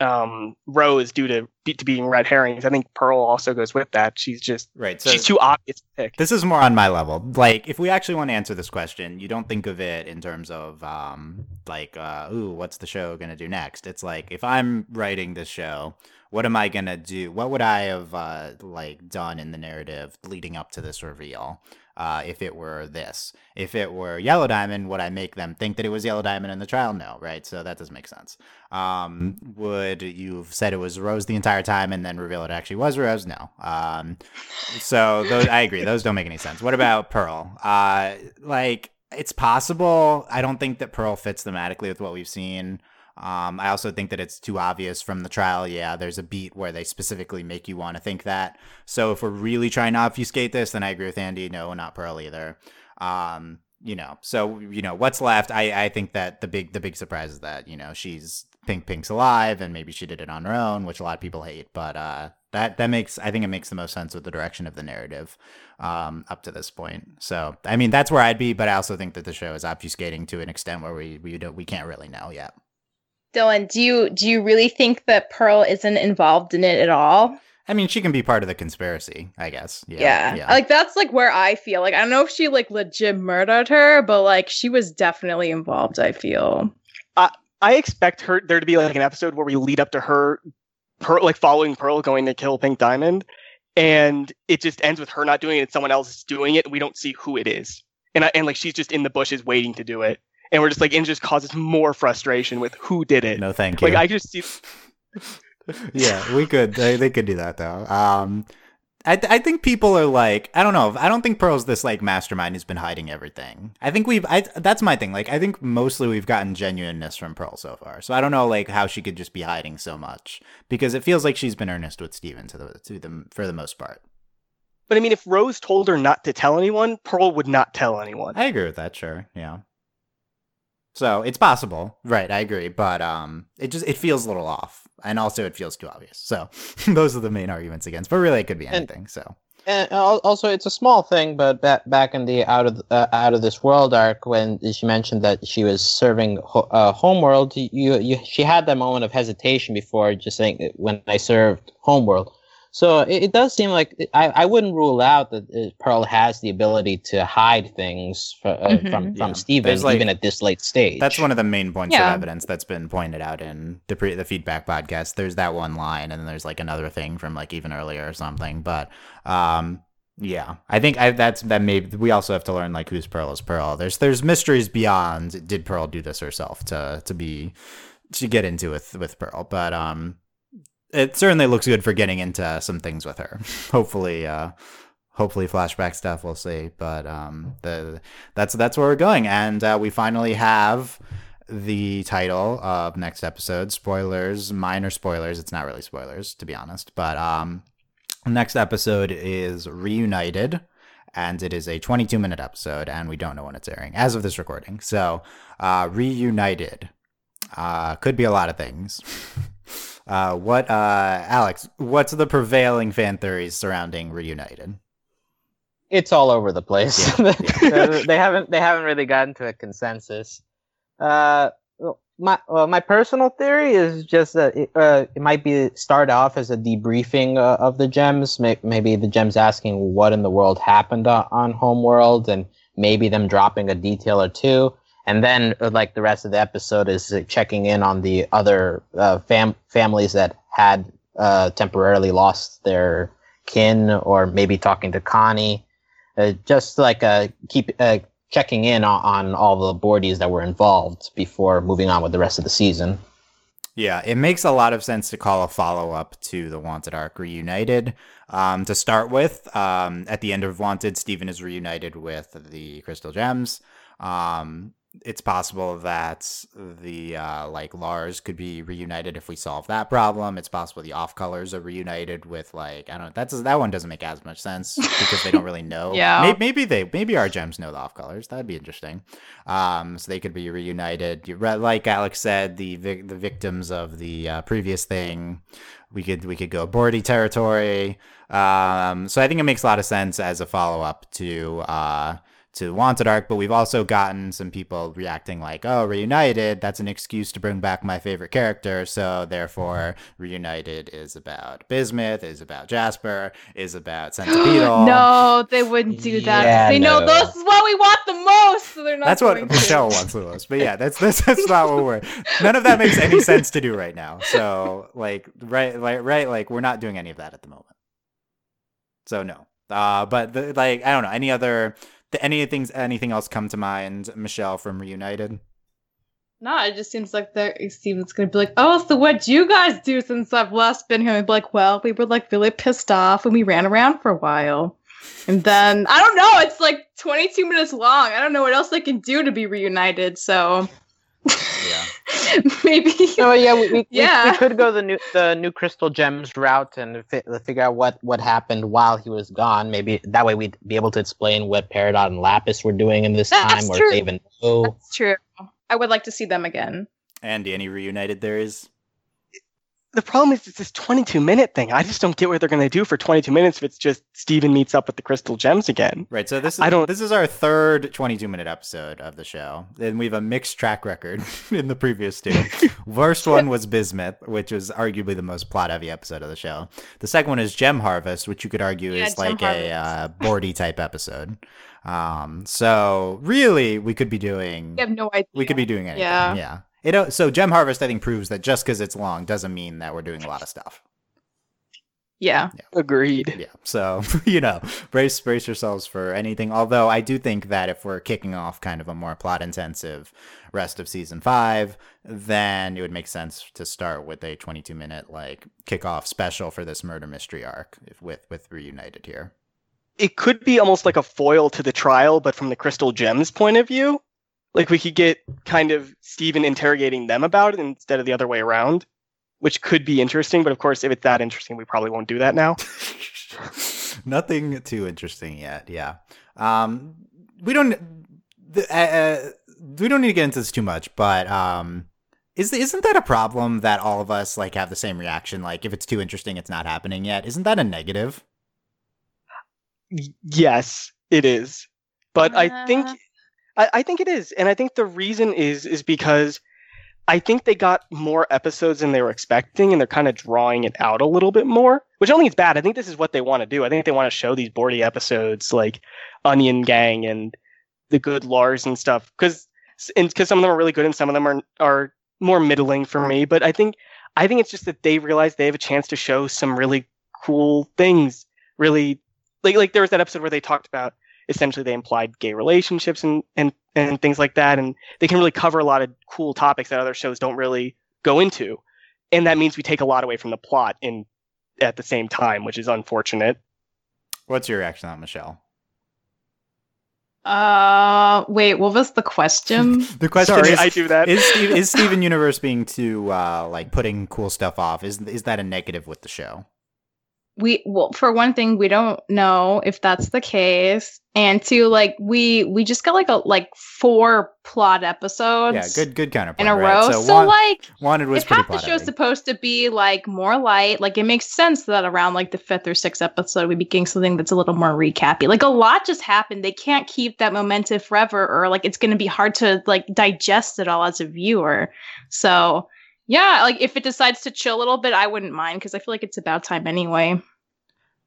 um, rose due to be- to being red herrings, I think pearl also goes with that. She's just right? So she's too obvious to pick. This is more on my level. Like, if we actually want to answer this question, you don't think of it in terms of, um, like, uh, ooh, what's the show gonna do next? It's like, if I'm writing this show, what am I gonna do? What would I have, uh, like, done in the narrative leading up to this reveal? Uh, if it were this, if it were Yellow Diamond, would I make them think that it was Yellow Diamond in the trial? No, right? So that doesn't make sense. Um, would you've said it was Rose the entire time and then reveal it actually was Rose? No. Um, so those, I agree. Those don't make any sense. What about Pearl? Uh, like it's possible. I don't think that Pearl fits thematically with what we've seen. Um, I also think that it's too obvious from the trial. Yeah, there's a beat where they specifically make you want to think that. So if we're really trying to obfuscate this, then I agree with Andy. No, not Pearl either. Um, you know, so you know what's left. I I think that the big the big surprise is that you know she's Pink Pink's alive, and maybe she did it on her own, which a lot of people hate. But uh, that that makes I think it makes the most sense with the direction of the narrative um, up to this point. So I mean that's where I'd be, but I also think that the show is obfuscating to an extent where we we don't we can't really know yet. Dylan, do you do you really think that Pearl isn't involved in it at all? I mean, she can be part of the conspiracy, I guess. Yeah, Yeah. Like that's like where I feel. Like I don't know if she like legit murdered her, but like she was definitely involved, I feel. I expect her there to be like an episode where we lead up to her, Pearl, like following Pearl going to kill Pink Diamond, and it just ends with her not doing it and someone else is doing it, and we don't see who it is, and I, and like she's just in the bushes waiting to do it, and we're just like, and it just causes more frustration with who did it. no, thank you. Like I just see, <laughs> yeah, we could. They, they could do that though. Um, I th- I think people are like I don't know. I don't think Pearl's this like mastermind who's been hiding everything. I think we've. I that's my thing. Like I think mostly we've gotten genuineness from Pearl so far. So I don't know like how she could just be hiding so much because it feels like she's been earnest with Steven to the to the for the most part. but I mean, if Rose told her not to tell anyone, Pearl would not tell anyone. I agree with that. Sure. Yeah. So it's possible, right? I agree, but um, it just it feels a little off, and also it feels too obvious. So <laughs> those are the main arguments against. But really, it could be And- anything. So And also, it's a small thing, but back back in the out of uh, out of this world arc, when she mentioned that she was serving ho- uh, Homeworld, you, you she had that moment of hesitation before just saying when I served Homeworld. So it, it does seem like I, I wouldn't rule out that uh, Pearl has the ability to hide things fr- uh, Mhm. from from Yeah. Steven like- even at this late stage. That's one of the main points Yeah. of evidence that's been pointed out in the pre- the feedback podcast. There's that one line, and then there's like another thing from like even earlier or something. But um, yeah, I think I, that's that. Maybe we also have to learn like who's Pearl is Pearl. There's there's mysteries beyond. Did Pearl do this herself to to be to get into with with Pearl? But um, it certainly looks good for getting into some things with her. <laughs> Hopefully, uh, hopefully flashback stuff. We'll see. But um, the that's that's where we're going, and uh, we finally have the title of next episode. Spoilers, minor spoilers. It's not really spoilers, to be honest. But um, next episode is reunited. And it is a 22 minute episode, and we don't know when it's airing as of this recording. So, uh, reunited uh, could be a lot of things. <laughs> Uh, what, uh, Alex? What's the prevailing fan theories surrounding reunited? it's all over the place. Yeah, <laughs> they they haven't they haven't really gotten to a consensus. Uh, well, my uh, my personal theory is just that it, uh, it might be start off as a debriefing uh, of the gems. May- maybe the gems asking what in the world happened on, on Homeworld, and maybe them dropping a detail or two, and then uh, like the rest of the episode is uh, checking in on the other uh, fam- families that had uh, temporarily lost their kin, or maybe talking to Connie, uh, just like keep checking in on, on all the boardies that were involved before moving on with the rest of the season. Yeah, it makes a lot of sense to call a follow up to the Wanted arc reunited. Um, to start with, um, at the end of Wanted, Steven is reunited with the Crystal Gems. Um, it's possible that the uh, like Lars could be reunited if we solve that problem. It's possible the off colors are reunited with like I don't know. That's that one doesn't make as much sense <laughs> because they don't really know. Yeah. maybe, maybe they maybe our gems know the off colors. That'd be interesting. Um, so they could be reunited. Like Alex said, the vic- the victims of the uh, previous thing. We could we could go Bordy territory. Um, so I think it makes a lot of sense as a follow up to uh, to Wanted Arc, but we've also gotten some people reacting like, "Oh, reunited. That's an excuse to bring back my favorite character." So therefore, reunited is about Bismuth, is about Jasper, is about <gasps> Centipeetle. no, they wouldn't do that. Yeah, they know no. this is what we want the most, so they're not. That's what. Michelle wants the most. But yeah, that's that's, that's not what we're. None of that makes any sense to do right now. So like right like right like we're not doing any of that at the moment. So no. Uh, but the, like I don't know any other th- anything anything else come to mind, Michelle from Reunited. No, it just seems like they're Steven's gonna be like, oh, so what'd you guys do since I've last been here? And be like, well, we were like really pissed off and we ran around for a while. And then I don't know, it's like 22 minutes long. I don't know what else they can do to be reunited, so Yeah. <laughs> maybe Oh yeah, we, we, Yeah. we, we could go the new the new crystal gems route and fi- figure out what what happened while he was gone. Maybe that way we'd be able to explain what Peridot and Lapis were doing in this That's time, or true. if they even know. that's true. I would like to see them again. Andy, any reunited there is? The problem is it's this 22 minute thing. I just don't get what they're going to do for 22 minutes if it's just Steven meets up with the crystal gems again. Right. So this is I don't- this is our third 22 minute episode of the show. And we have a mixed track record <laughs> in the previous two. <laughs> Worst one was Bismuth, which was arguably the most plot heavy episode of the show. The second one is Gem Harvest, which you could argue Yeah, is Gem like a uh, Harvest. boardy type episode. Um, so really we could be doing We have no idea. we could be doing anything. Yeah. Yeah. It, so Gem Harvest I think proves that just because it's long doesn't mean that we're doing a lot of stuff. Yeah. Agreed. Yeah. So, <laughs> you know, brace brace yourselves for anything. Although I do think that if we're kicking off kind of a more plot intensive rest of season five, then it would make sense to start with a 22 minute like kickoff special for this murder mystery arc with with reunited here. It could be almost like a foil to the trial, but from the crystal gems point of view. Like we could get kind of Steven interrogating them about it instead of the other way around, which could be interesting. But of course, if it's that interesting, we probably won't do that now. <laughs> Nothing too interesting yet. Yeah. Um, we don't. The, uh, uh, we don't need to get into this too much, but um, is isn't that a problem that all of us like have the same reaction? Like, if it's too interesting, it's not happening yet. Isn't that a negative? Yes, it is. But I think Uh. I, I think it is, and I think the reason is is because I think they got more episodes than they were expecting, and they're kind of drawing it out a little bit more. Which I don't think is bad. I think this is what they want to do. I think they want to show these boardy episodes like Onion Gang and the Good Lars and stuff, because because some of them are really good and some of them are are more middling for me. But I think I think it's just that they realize they have a chance to show some really cool things. Really, like like there was that episode where they talked about essentially they implied gay relationships and, and, and things like that. And they can really cover a lot of cool topics that other shows don't really go into. And that means we take a lot away from the plot in at the same time, which is unfortunate. What's your reaction on Michelle? Uh, wait, what was the question? <laughs> The question Sorry, is: I do that. is Steve, is <laughs> Steven Universe being too uh, like putting cool stuff off? Is is that a negative with the show? We well for one thing we don't know if that's the case and two like we we just got like a like four plot episodes Yeah, good good counterpoint. in a right? row So, so, like wanted was if half the show's heavy. supposed to be like more light like it makes sense that around like the fifth or sixth episode we be getting something that's a little more recappy like a lot just happened they can't keep that momentum forever or like it's going to be hard to like digest it all as a viewer so yeah like if it decides to chill a little bit i wouldn't mind because i feel like it's about time anyway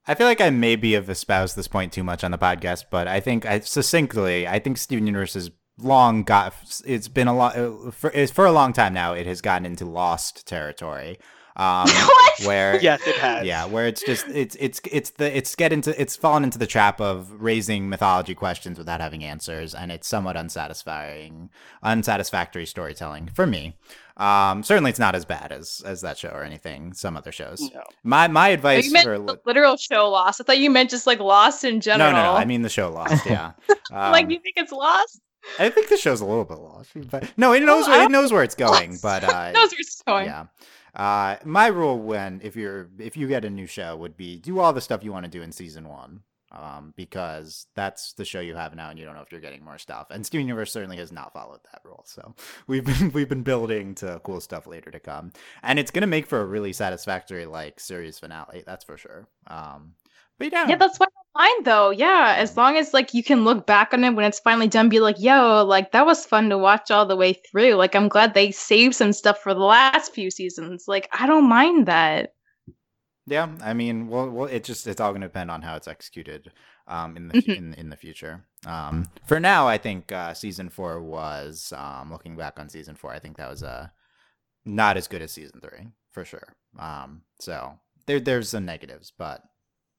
I feel like I maybe have espoused this point too much on the podcast, but I think I succinctly, I think Steven Universe has long got. It's been a lot for it's for a long time now. It has gotten into lost territory. Um, <laughs> What? Where <laughs> Yes, it has. Yeah, where it's just it's it's it's the it's get into it's fallen into the trap of raising mythology questions without having answers, and it's somewhat unsatisfying, unsatisfactory storytelling for me. Um, certainly, it's not as bad as as that show or anything. Some other shows. No. My my Oh, advice you meant for the literal show lost. I thought you meant just like lost in general. no no I mean the show Lost. Yeah. <laughs> like Um, you think it's lost? I think the show's a little bit lost, but no, it knows Oh, it knows where it's going. But uh, <laughs> Knows where it's going. yeah. Uh, my rule when if you're if you get a new show would be do all the stuff you want to do in season one, um, because that's the show you have now, and you don't know if you're getting more stuff. And Steven Universe certainly has not followed that rule, so <laughs> we've been we've been building to cool stuff later to come, and it's gonna make for a really satisfactory like series finale, that's for sure. Um, but yeah, Yeah, that's why I mind though. Yeah, as long as like you can look back on it when it's finally done, be like, yo, like that was fun to watch all the way through. Like I'm glad they saved some stuff for the last few seasons. Like I don't mind that. Yeah, I mean, well, well, it just it's all going to depend on how it's executed um, in the Mhm. in in the future. Um, for now, I think uh, season four was um, looking back on season four. I think that was uh, not as good as season three for sure. Um, so there there's some negatives, but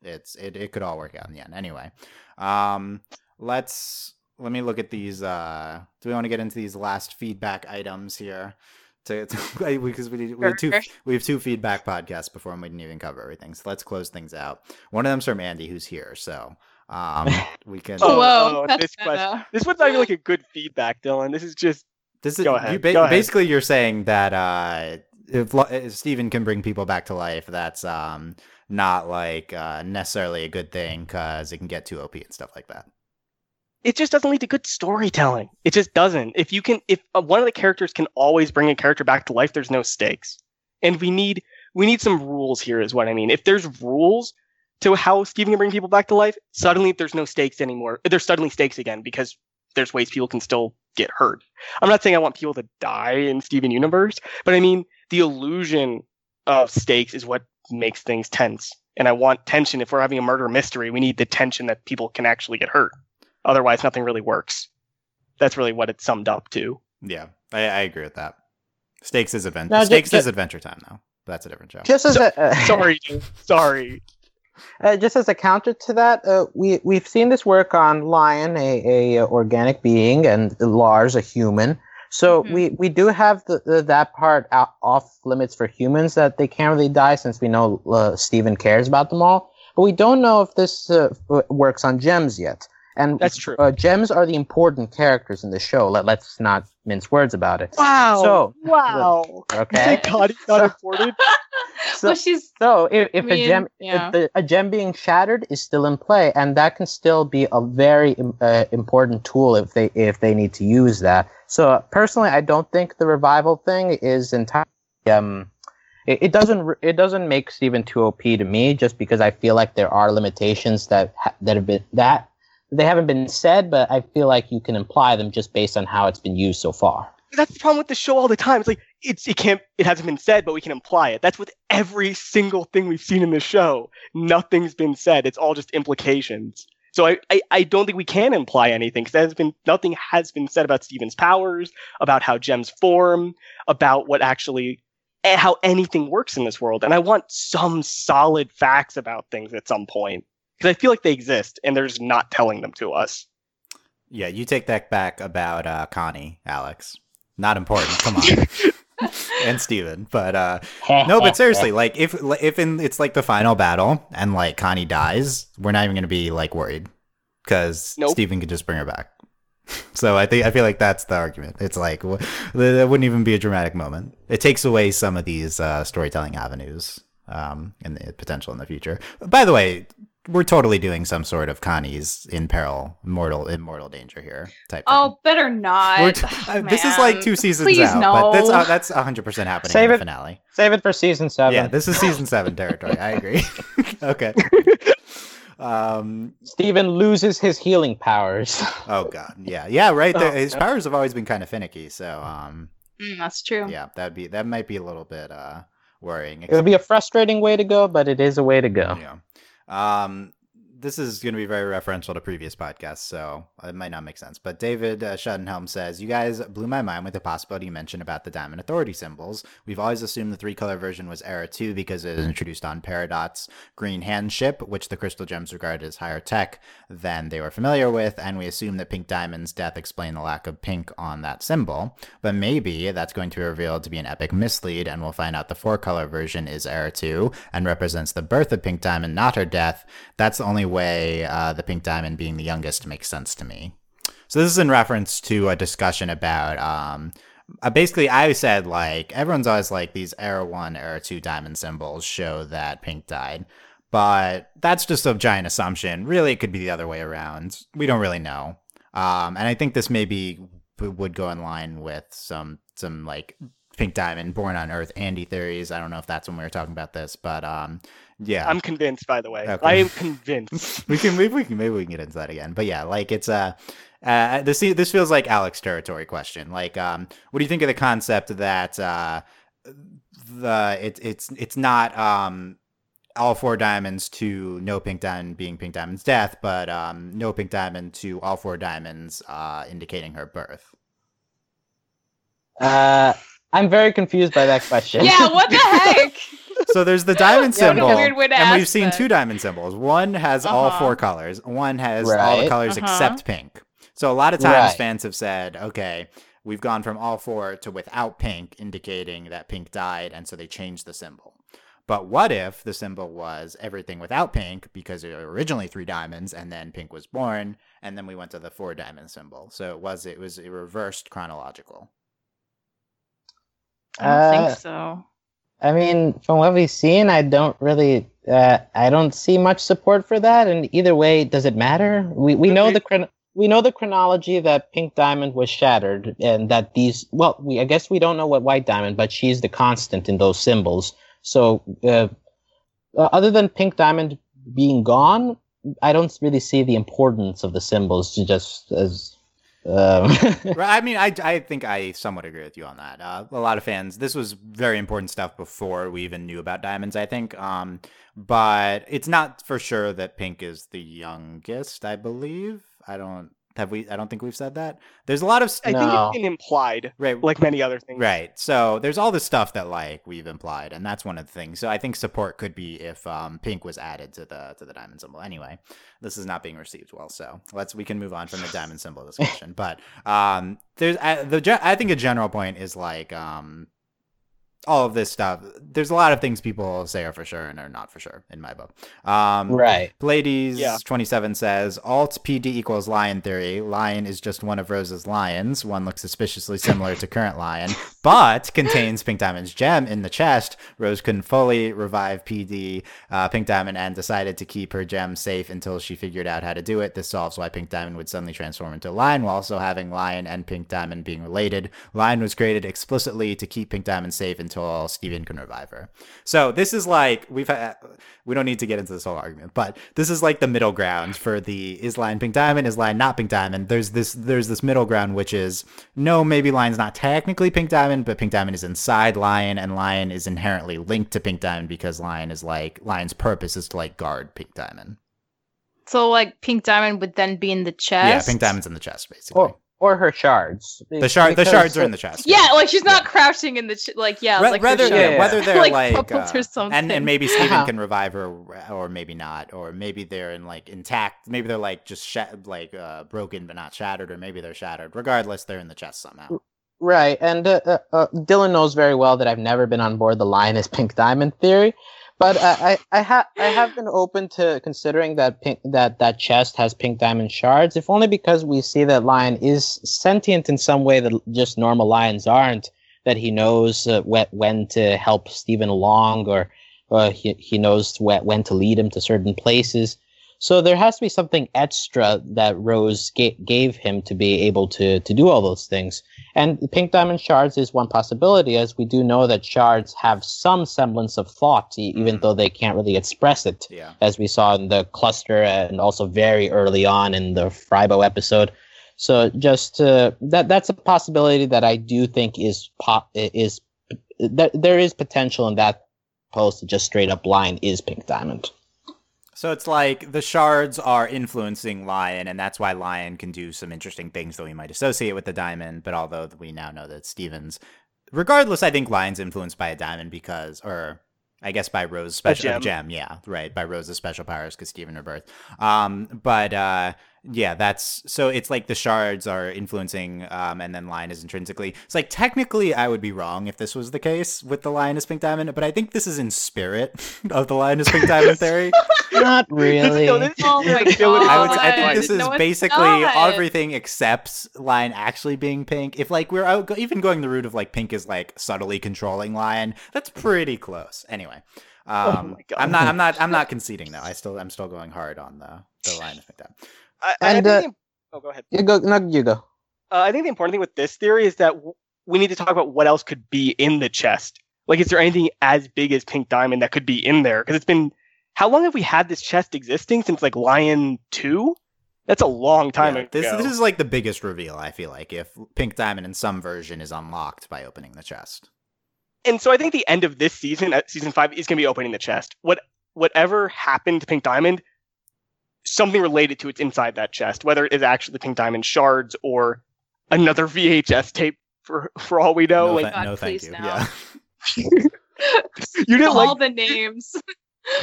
it's it it could all work out in the end. Anyway, um, let's let me look at these. Uh, do we want to get into these last feedback items here? To, to <laughs> because we need, we have two we have two feedback podcasts before and we didn't even cover everything. So let's close things out. One of them's from Andy, who's here. So um, <laughs> we can. Oh, Whoa, oh, <laughs> this question- meta. This one's not even like a good feedback, Dylan. This is just This is Go You ahead, ba- go ahead. Basically, you're saying that uh, if, Lo- if Steven can bring people back to life, that's um, not like uh, necessarily a good thing because it can get too OP and stuff like that. It just doesn't lead to good storytelling. It just doesn't. If you can, if uh, one of the characters can always bring a character back to life, there's no stakes. And we need we need some rules here, is what I mean. If there's rules to how Steven can bring people back to life, suddenly there's no stakes anymore. There's suddenly stakes again because there's ways people can still get hurt. I'm not saying I want people to die in Steven Universe, but I mean the illusion of stakes is what makes things tense. And I want tension. If we're having a murder mystery, we need the tension that people can actually get hurt. Otherwise, nothing really works. That's really what it's summed up to. Yeah, I, I agree with that. Stakes is adventure. No, Stakes ju- is Adventure Time, though. That's a different show. Just as a, uh, <laughs> Sorry, sorry. <laughs> Uh, just as a counter to that, uh, we we've seen this work on Lion, a, a organic being, and Lars, a human. So Mhm. we, we do have the, the, that part out, off limits for humans that they can't really die since we know uh, Steven cares about them all. But we don't know if this uh, works on gems yet. And That's true. Uh, gems are the important characters in the show. Let, let's not mince words about it. Wow. So, wow. okay. <laughs> God, he's not important. <laughs> So- well, she's So if, if I mean, a gem yeah. if the, a gem being shattered is still in play, and that can still be a very uh, important tool if they if they need to use that. So uh, personally, I don't think the revival thing is entirely. Um, it, it doesn't it doesn't make Steven too OP to me, just because I feel like there are limitations that ha- that have been that they haven't been said, but I feel like you can imply them just based on how it's been used so far. That's the problem with the show all the time. It's like it's it can't it hasn't been said, but we can imply it. That's with every single thing we've seen in the show. Nothing's been said. It's all just implications. So I, I, I don't think we can imply anything because has been nothing has been said about Steven's powers, about how gems form, about what actually eh, how anything works in this world. And I want some solid facts about things at some point because I feel like they exist and they're just not telling them to us. Yeah, you take that back about uh, Connie, Alex. Not important. Come on. <laughs> and Steven. But uh, <laughs> no, but seriously, like if if in it's like the final battle and like Connie dies, we're not even gonna be like worried because Nope. Steven can just bring her back. <laughs> So I think I feel like that's the argument. It's like wh- that wouldn't even be a dramatic moment. It takes away some of these uh, storytelling avenues um, and the potential in the future. By the way, we're totally doing some sort of Connie's in peril, mortal, immortal danger here type. Oh, thing. better not. <laughs> T- uh, this is like two seasons Please out, but that's no. uh, that's 100 percent happening Save in the it. finale. Save it for season seven. Yeah, this is <laughs> season seven territory. I agree. <laughs> okay. Um. Steven loses his healing powers. Oh God. Yeah. Yeah. Right. Oh, there his powers have always been kind of finicky. So. Um. Mm, that's true. Yeah. That'd be that might be a little bit uh worrying. it would be a frustrating way to go, but it is a way to go. Yeah. Um, this is going to be very referential to previous podcasts, so it might not make sense. But David uh, Schuttenhelm says, You guys blew my mind with the possibility you mentioned about the Diamond Authority symbols. We've always assumed the three color version was Era 2 because it was introduced on Peridot's green hand ship, which the Crystal Gems regarded as higher tech than they were familiar with, and we assume that Pink Diamond's death explained the lack of pink on that symbol. But maybe that's going to be revealed to be an epic mislead, and we'll find out the four color version is Era 2 and represents the birth of Pink Diamond, not her death. That's the only way uh, the Pink Diamond being the youngest makes sense to me. So this is in reference to a discussion about um uh, basically I said like everyone's always like these era 1 era 2 diamond symbols show that Pink died. But that's just a giant assumption. Really it could be the other way around. We don't really know. Um and I think this maybe would go in line with some some like Pink Diamond Born on Earth Andy theories. I don't know if that's when we were talking about this, but um yeah. I'm convinced, by the way. Okay. I am <laughs> convinced. we can maybe we can maybe we can get into that again. But yeah, like it's a uh, uh, this this feels like Alex territory question. Like, um, what do you think of the concept that uh, the it's it's it's not um all four diamonds to no pink diamond being pink diamond's death, but um no pink diamond to all four diamonds uh indicating her birth. Uh, I'm very confused by that question. Yeah, what the <laughs> heck? So there's the <laughs> diamond symbol, weird way to and we've seen that. two diamond symbols. One has all Uh-huh. four colors. One has all the colors Uh-huh. except pink. So a lot of times Right. fans have said, okay, we've gone from all four to without pink, indicating that pink died, and so they changed the symbol. But what if the symbol was everything without pink because there were originally three diamonds and then pink was born and then we went to the four diamond symbol. So it was it was a reversed chronological. I don't Uh, think so. I mean, from what we've seen, I don't really, uh, I don't see much support for that. And either way, does it matter? We we know the chron- we know the chronology that Pink Diamond was shattered, and that these. Well, we I guess we don't know what White Diamond, but she's the constant in those symbols. So, uh, uh, other than Pink Diamond being gone, I don't really see the importance of the symbols just as. Um, <laughs> I mean, I, I think I somewhat agree with you on that. Uh, a lot of fans, this was very important stuff before we even knew about diamonds, I think. Um, but it's not for sure that Pink is the youngest, I believe. I don't have we. I don't think we've said that. There's a lot of I st- think No. it's been implied, right, like many other things. Right. So there's all this stuff that like we've implied, and that's one of the things. So I think support could be if um, pink was added to the to the diamond symbol. Anyway, this is not being received well, so let's we can move on from the diamond symbol discussion. <laughs> but um, there's uh, the I think a general point is like um, all of this stuff. There's a lot of things people say are for sure and are not for sure in my book. Um, right. Blades Yeah. 27 says alt PD equals lion theory. Lion is just one of Rose's lions. One looks suspiciously similar to current lion, but contains Pink Diamond's gem in the chest. Rose couldn't fully revive PD uh, Pink Diamond and decided to keep her gem safe until she figured out how to do it. This solves why Pink Diamond would suddenly transform into lion while also having lion and Pink Diamond being related. Lion was created explicitly to keep Pink Diamond safe until Steven can revive her. So this is like we've had, we don't need to get into this whole argument, but this is like the middle ground for the is Lion Pink Diamond, is Lion not Pink Diamond. There's this there's this middle ground which is no, maybe Lion's not technically Pink Diamond, but Pink Diamond is inside Lion, and Lion is inherently linked to Pink Diamond because Lion is like Lion's purpose is to like guard Pink Diamond. So like pink diamond would then be in the chest. Yeah, Pink Diamond's in the chest basically. Or or her shards. the shard the shards are in the chest. Yeah, like she's not Yeah. crouching in the ch- like yeah, Ra- like rather, her yeah, yeah. whether they're Like like, bubbles or uh, something. and and maybe Steven Uh-huh. can revive her, or maybe not, or maybe they're in like intact. Maybe they're like just shat- like uh, broken but not shattered, or maybe they're shattered. Regardless, they're in the chest somehow. Right, and uh, uh, uh, Dylan knows very well that I've never been on board the lion is pink diamond theory, but uh, I I have I have been open to considering that pink that that chest has pink diamond shards, if only because we see that lion is sentient in some way that just normal lions aren't. That he knows uh, when when to help Steven along, or Uh, he he knows wh- when to lead him to certain places. So there has to be something extra that Rose ga- gave him to be able to to do all those things. And pink diamond shards is one possibility, as we do know that shards have some semblance of thought, even Mhm. though they can't really express it Yeah. as we saw in the cluster and also very early on in the Frybo episode. So just uh, that that's a possibility that I do think is pop is that there is potential in that post to just straight up line is pink diamond. So it's like the shards are influencing Lion, and that's why Lion can do some interesting things that we might associate with the diamond. But although we now know that Stevens, regardless, I think Lion's influenced by a diamond because, or I guess by Rose's special gem. gem, yeah, right, by Rose's special powers because Steven rebirth. Um, but uh, yeah, that's so it's like the shards are influencing, um, and then Lion is intrinsically. It's like technically, I would be wrong if this was the case with the Lion is pink diamond, but I think this is in spirit <laughs> of the Lion is pink diamond <laughs> theory. Not <laughs> really. No, this- Oh my this ability- I would. I think this is No, basically not. everything except Lion actually being pink. If like we're out, even going the route of like pink is like subtly controlling Lion, that's pretty close. Anyway, um, my God. I'm not. I'm not. I'm not conceding though. I still. I'm still going hard on the the Lion effect. I, I And, think uh, the- oh, go ahead. You go. No, you go. Uh, I think the important thing with this theory is that w- we need to talk about what else could be in the chest. Like, is there anything as big as Pink Diamond that could be in there? Because it's been how long have we had this chest existing since like Lion Two? That's a long time Yeah, ago. this this is like the biggest reveal. I feel like if Pink Diamond in some version is unlocked by opening the chest. and so I think the end of this season, at season five, is going to be opening the chest. What whatever happened to Pink Diamond, something related to it's inside that chest, whether it is actually Pink Diamond shards or another VHS tape. For for all we know, no, like tha- God, no thank please you. no. Yeah. <laughs> <laughs> you didn't like all like. the names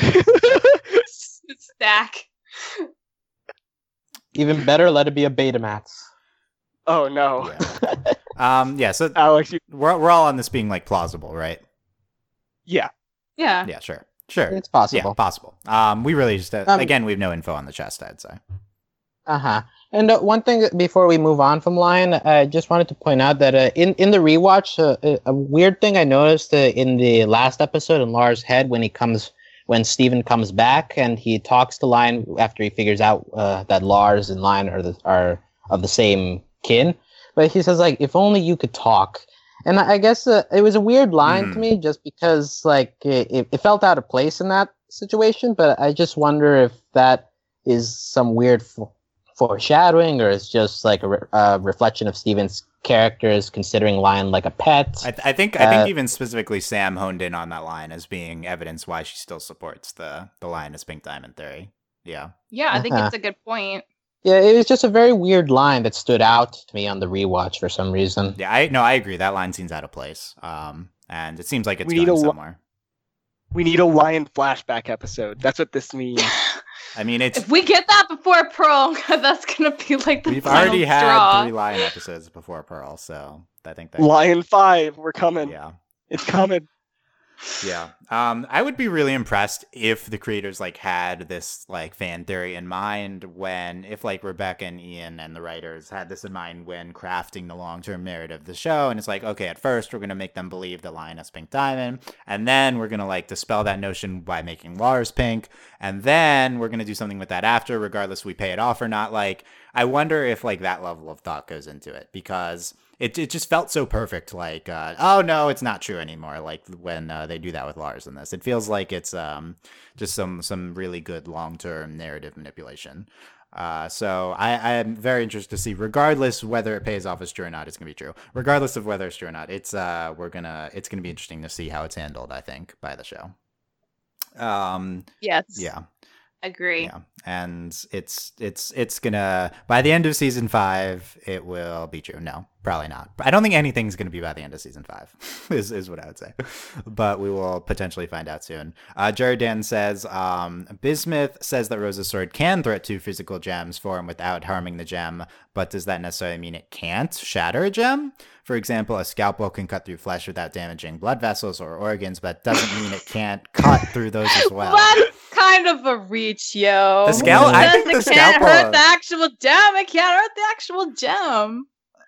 <laughs> stack. Even better, let it be a Betamax. oh no, yeah. Um. Yeah. So Alex, you, we're we're all on this being like plausible, right? yeah. Yeah. Yeah. Sure. Sure. It's possible. Yeah, possible. Um, we really just uh, Um, again we have no info on the chest. I'd say. Uh huh. And uh, one thing before we move on from Lion, I just wanted to point out that uh, in in the rewatch, uh, a- a weird thing I noticed uh, in the last episode in Lars' head when he comes when Steven comes back and he talks to Lion after he figures out uh, that Lars and Lion are the, are of the same kin, but he says like, "If only you could talk." And I I guess uh, it was a weird line to Mhm. me, just because like it, it- it felt out of place in that situation. But I just wonder if that is some weird f- foreshadowing, or it's just like a re- uh, reflection of Steven's characters considering Lion like a pet. I, th- I think I think Uh, even specifically Sam honed in on that line as being evidence why she still supports the the line as pink diamond theory. Yeah. Yeah, I think Uh-huh. it's a good point. Yeah, it was just a very weird line that stood out to me on the rewatch for some reason. Yeah. I no, I agree. That line seems out of place. Um, and it seems like it's We need going a lo- somewhere. We need a lion flashback episode. That's what this means. <laughs> I mean, it's If we get that before Pearl, <laughs> that's gonna be like the we've final already had straw. three lion episodes before Pearl, so I think that lion Five, we're coming. yeah. It's coming. Yeah. Um, I would be really impressed if the creators like had this like fan theory in mind when if like Rebecca and Ian and the writers had this in mind when crafting the long term narrative of the show. And it's like, okay, at first we're gonna make them believe that Lion is pink diamond, and then we're gonna like dispel that notion by making Lars pink, and then we're gonna do something with that after, regardless we pay it off or not. Like, I wonder if like that level of thought goes into it because it, it just felt so perfect like uh, oh no it's not true anymore like when uh, they do that with lars in this it feels like it's um, just some some really good long-term narrative manipulation uh, so I, I'm very interested to see, regardless whether it pays off as true or not, it's gonna be true. Regardless of whether it's true or not, it's uh, we're gonna it's gonna be interesting to see how it's handled. I think by the show. Um, Yes. yeah, Agree. yeah, and it's it's it's gonna by the end of season five, it will be true. No, probably not. I don't think anything's gonna be by the end of season five. <laughs> is is what I would say, but we will potentially find out soon. Uh, Jared Dan says, um, Bismuth says that Rose's sword can threat two physical gems for him without harming the gem, but does that necessarily mean it can't shatter a gem? For example, a scalpel can cut through flesh without damaging blood vessels or organs, but doesn't mean it can't cut through those as <laughs> well. That's kind of a reach, yo. The scalpel- It I says think the can't scalpel- hurt the actual gem. It can't hurt the actual gem.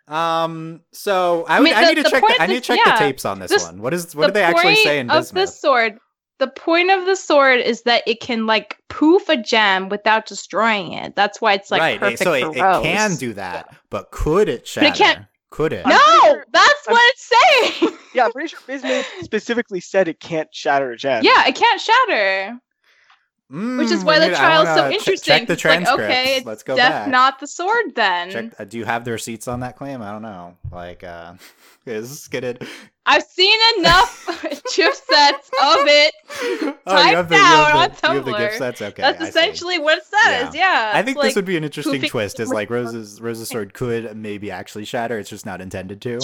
Um. So I, I would, mean, I need to check. point The, I need to check yeah. the tapes on this This- one. What is what the do they actually say in of Bismuth? this sword? the point of the sword is that it can like poof a gem without destroying it. That's why it's like right. perfect so for it, it Rose. can do that, but could it shatter? But it can't- Could it? No, sure- that's I'm- what it's saying. Yeah, I'm pretty sure Bismuth specifically said it can't shatter a gem. yeah, it can't shatter. Which is Mm, why the need- I trial's so wanna interesting. Check the It's like, okay, it's Let's go def back. not the sword then. Check, uh, do you have the receipts on that claim? I don't know. Like, uh, <laughs> is get it? I've seen enough <laughs> <laughs> chipsets of it. Oh, you have the, you down have on the, you have the Tumblr. gift sets. Okay, That's I see. essentially what it says. Yeah. I think like, this would be an interesting twist. Is like Rose's Rose's sword could maybe actually shatter. It's just not intended to.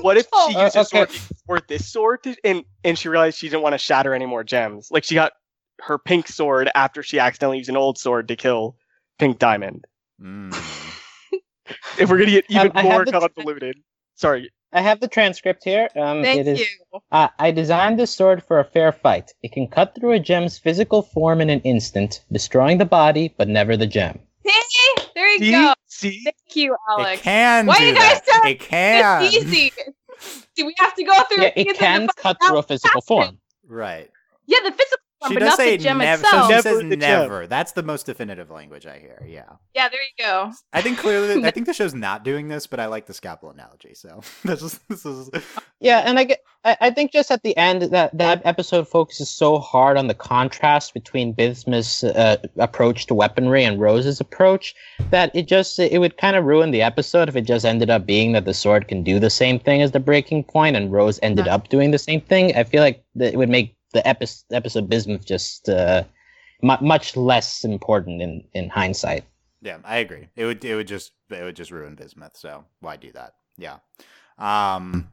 What if Oh, she uh, used sword for this sword to, and and she realized she didn't want to shatter any more gems? Like she got her pink sword after she accidentally used an old sword to kill Pink Diamond. Mm. <laughs> If we're gonna get even Um, more the- convoluted, sorry. I have the transcript here. Um, Thank it is, you. Uh, I designed this sword for a fair fight. It can cut through a gem's physical form in an instant, destroying the body but never the gem. See? There you See, go. see, Thank you, Alex. It Alex. can Why do you guys that. tell It can. It's easy. <laughs> Do we have to go through? Yeah, it can cut through a physical form. Right. Yeah, the physical form, She but does not say the gem never. itself. So she Never says the gem. never. That's the most definitive language I hear. Yeah. yeah, there you go. I think clearly. I <laughs> think the show's not doing this, but I like the scalpel analogy. So <laughs> this is this is. Yeah, and I get. I, I think just at the end that that episode focuses so hard on the contrast between Bismuth's uh, approach to weaponry and Rose's approach that it just it would kind of ruin the episode if it just ended up being that the sword can do the same thing as the breaking point and Rose ended up doing the same thing. I feel like that it would make the epi- episode Bismuth just uh, mu- much less important in in hindsight. Yeah, I agree. It would it would just it would just ruin Bismuth. So why do that? Yeah. Um.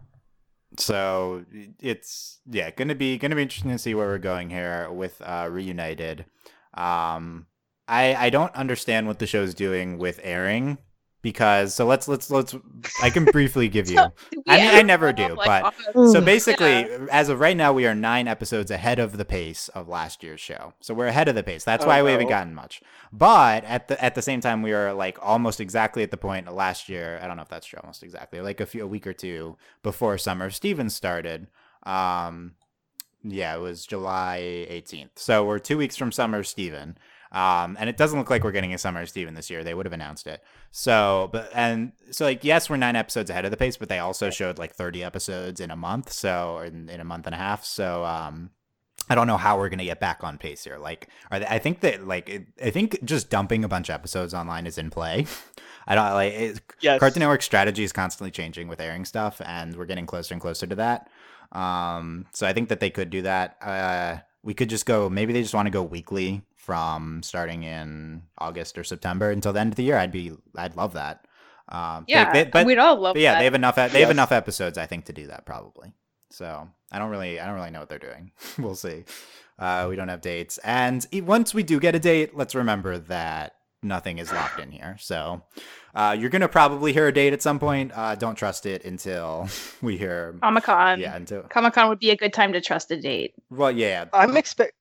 So it's yeah gonna be gonna be interesting to see where we're going here with uh, reunited. Um. I I don't understand what the show's doing with airing because so let's let's let's I can <laughs> briefly give you. So, <laughs> do I mean, I never do, like, but- on So basically, Yeah. as of right now, we are nine episodes ahead of the pace of last year's show. So we're ahead of the pace. That's Oh, why we haven't gotten much. But at the at the same time, we are like almost exactly at the point last year. I don't know if that's true, almost exactly, like a few a week or two before Summer of Stevens started. Um, yeah, it was July 18th. So we're two weeks from Summer of Steven. Um, and it doesn't look like we're getting a Summer of Steven this year. They would have announced it. So, but and so like yes, we're nine episodes ahead of the pace, but they also showed like 30 episodes in a month, so or in, in a month and a half. So, um, I don't know how we're gonna get back on pace here. Like, are they, I think that like it, I think just dumping a bunch of episodes online is in play. <laughs> I don't like it, yes. Cartoon Network strategy is constantly changing with airing stuff, and we're getting closer and closer to that. Um, so I think that they could do that. Uh, we could just go. Maybe they just want to go weekly from starting in August or September until the end of the year. I'd be, I'd love that. Um, Yeah, they- but we'd all love but yeah, that. they have enough. They have enough episodes, I think, to do that probably. So I don't really, I don't really know what they're doing. <laughs> we'll see. Uh, we don't have dates, and once we do get a date, let's remember that nothing is locked in here. So uh, you're gonna probably hear a date at some point. Uh, don't trust it until <laughs> we hear. Comic Con. yeah, until Comic Con would be a good time to trust a date. well, yeah. I'm expect.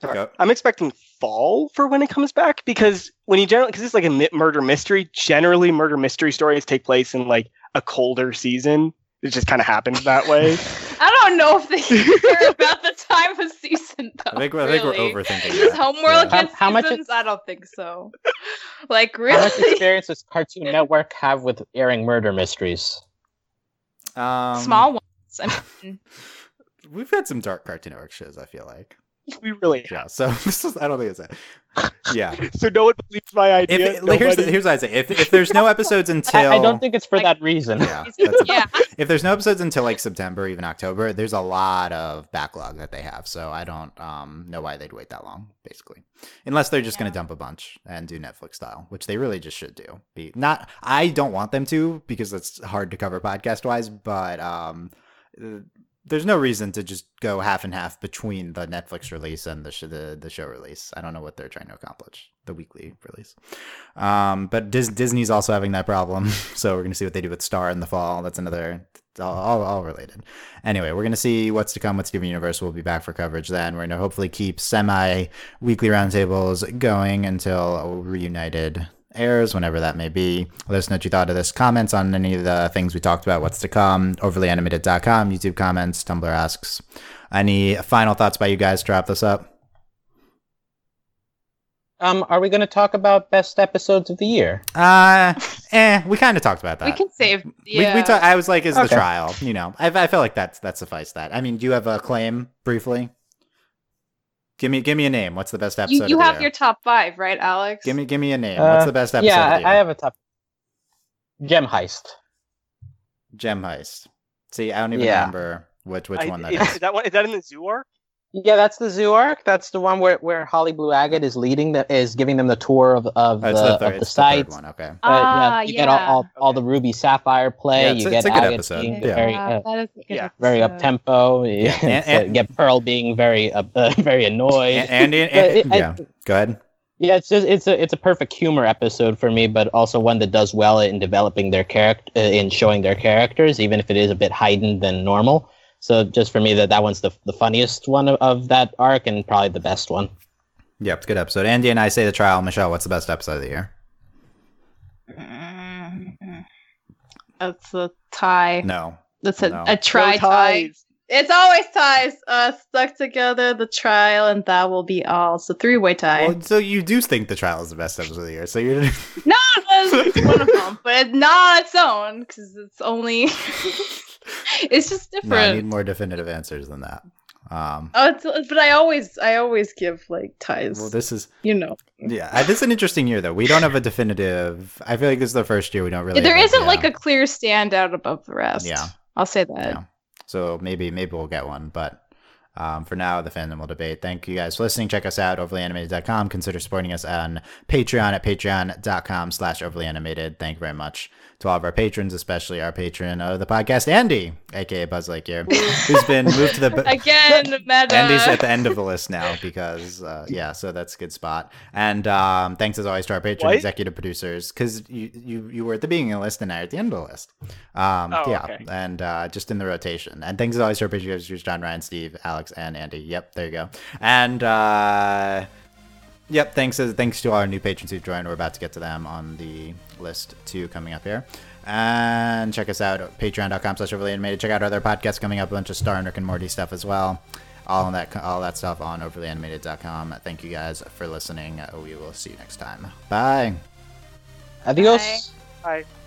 Sorry, I'm expecting fall for when it comes back because when you generally because it's like a murder mystery. Generally, murder mystery stories take place in like a colder season. It just kind of happens that way. <laughs> I don't know if they <laughs> care about the time of season though. I think, we're- I think we're overthinking These that. homeworld Yeah. How- how much seasons, I don't think so. <laughs> Like How much really experience does Cartoon Network have with airing murder mysteries? Um, small ones. I mean, We've had some dark Cartoon Network shows. I feel like. <laughs> we really Yeah. So <laughs> this is. I don't think it's that. Yeah. <laughs> So no one believes my If idea. it, here's the, here's what I say. If if there's no episodes until I, I don't think it's for Like- that reason. yeah, that's a- yeah, if there's no episodes until like September, even October, there's a lot of backlog that they have. So I don't um know why they'd wait that long, basically, unless they're just gonna dump a bunch and do Netflix style, which they really just should do. Be not. I don't want them to because it's hard to cover podcast wise, but um. There's no reason to just go half and half between the Netflix release and the sh- the the show release. I don't know what they're trying to accomplish. The weekly release, um, but Dis- Disney's also having that problem. <laughs> So we're gonna see what they do with Star in the fall. That's another all, all, all related. Anyway, we're gonna see what's to come with Steven Universe. We'll be back for coverage then. We're gonna hopefully keep semi weekly roundtables going until Reunited airs, whenever that may be. Let us know what you thought of this. Comments on any of the things we talked about, what's to come, overlyanimated.com, YouTube comments, Tumblr asks. Any final thoughts by you guys to wrap this up? Um, are we going to talk about best episodes of the year? Uh, eh, we kind of talked about <laughs> that. We can save. Yeah. we ta- I was like, is the trial? You know, I, I feel like that's that suffice that. I mean, do you have a claim briefly? Give me give me a name. What's the best episode? you you of the have year? your top five, right, Alex? Give me give me a name. What's Uh, the best episode? yeah, of the I, I have a top. Gem Heist. Gem Heist. See, I don't even Yeah. remember which which I- one that is, is. is that one? Is that in the zoo arc? Yeah, that's the zoo arc. That's the one where, where Holly Blue Agate is leading the is giving them the tour of, of Oh, the, it's the, third, of the it's the sites. one. Okay. Uh, Ah, yeah, you get all, yeah. all, all the Ruby Sapphire play. Yeah, it's you a- get it's a good Agate episode, being yeah. very uh, that is a good Yeah. very up episode. tempo. and- and- you get Pearl being very uh, <laughs> uh, very annoyed. And, and, and- But it- yeah, go ahead. Yeah, it's just it's a it's a perfect humor episode for me, but also one that does well in developing their character, uh, in showing their characters, even if it is a bit heightened than normal. So just for me, that that one's the the funniest one of, of that arc and probably the best one. Yep, it's good episode. Andy and I say the trial. Michelle, what's the best episode of the year? Mm, That's a tie. No. That's a, No. a try No tie. It's always ties. Uh, stuck together, the trial, and that will be all. So three way tie. Well, so you do think the trial is the best episode of the year. So you're <laughs> no, it's one of them, but it's not its own because it's only. <laughs> <laughs> it's just no, I need more definitive answers than that. Um, Oh, it's, but I always, I always give like ties. well, this is you know, yeah, this is an interesting year though. We don't have a definitive. I feel like this is the first year we don't really. there have, isn't yeah. like a clear standout above the rest. Yeah. I'll say that. Yeah. So maybe maybe we'll get one, but um, for now, the fandom will debate. Thank you guys for listening. Check us out, overlyanimated.com. Consider supporting us on Patreon at patreon.com slash overlyanimated. Thank you very much to all of our patrons, especially our patron of the podcast, Andy, aka Buzz Lightyear, who's been moved to the... Again, meta. Andy's at the end of the list now because, uh, yeah, so that's a good spot. And um, thanks as always to our patron What? executive producers because you, you you were at the beginning of the list and now you're at the end of the list. Um, Oh, yeah, okay. and uh, just in the rotation. And thanks as always to our patron producers John, Ryan, Steve, Alex, and Andy. Yep, there you go. And uh, yep, thanks uh, thanks to our new patrons who've joined. We're about to get to them on the list too coming up here. And check us out at patreon.com slash overly animated. Check out our other podcasts coming up, a bunch of Star and Rick and Morty stuff as well. All that all that stuff on overlyanimated.com. Thank you guys for listening. We will see you next time. Bye. Adios. Bye. Bye.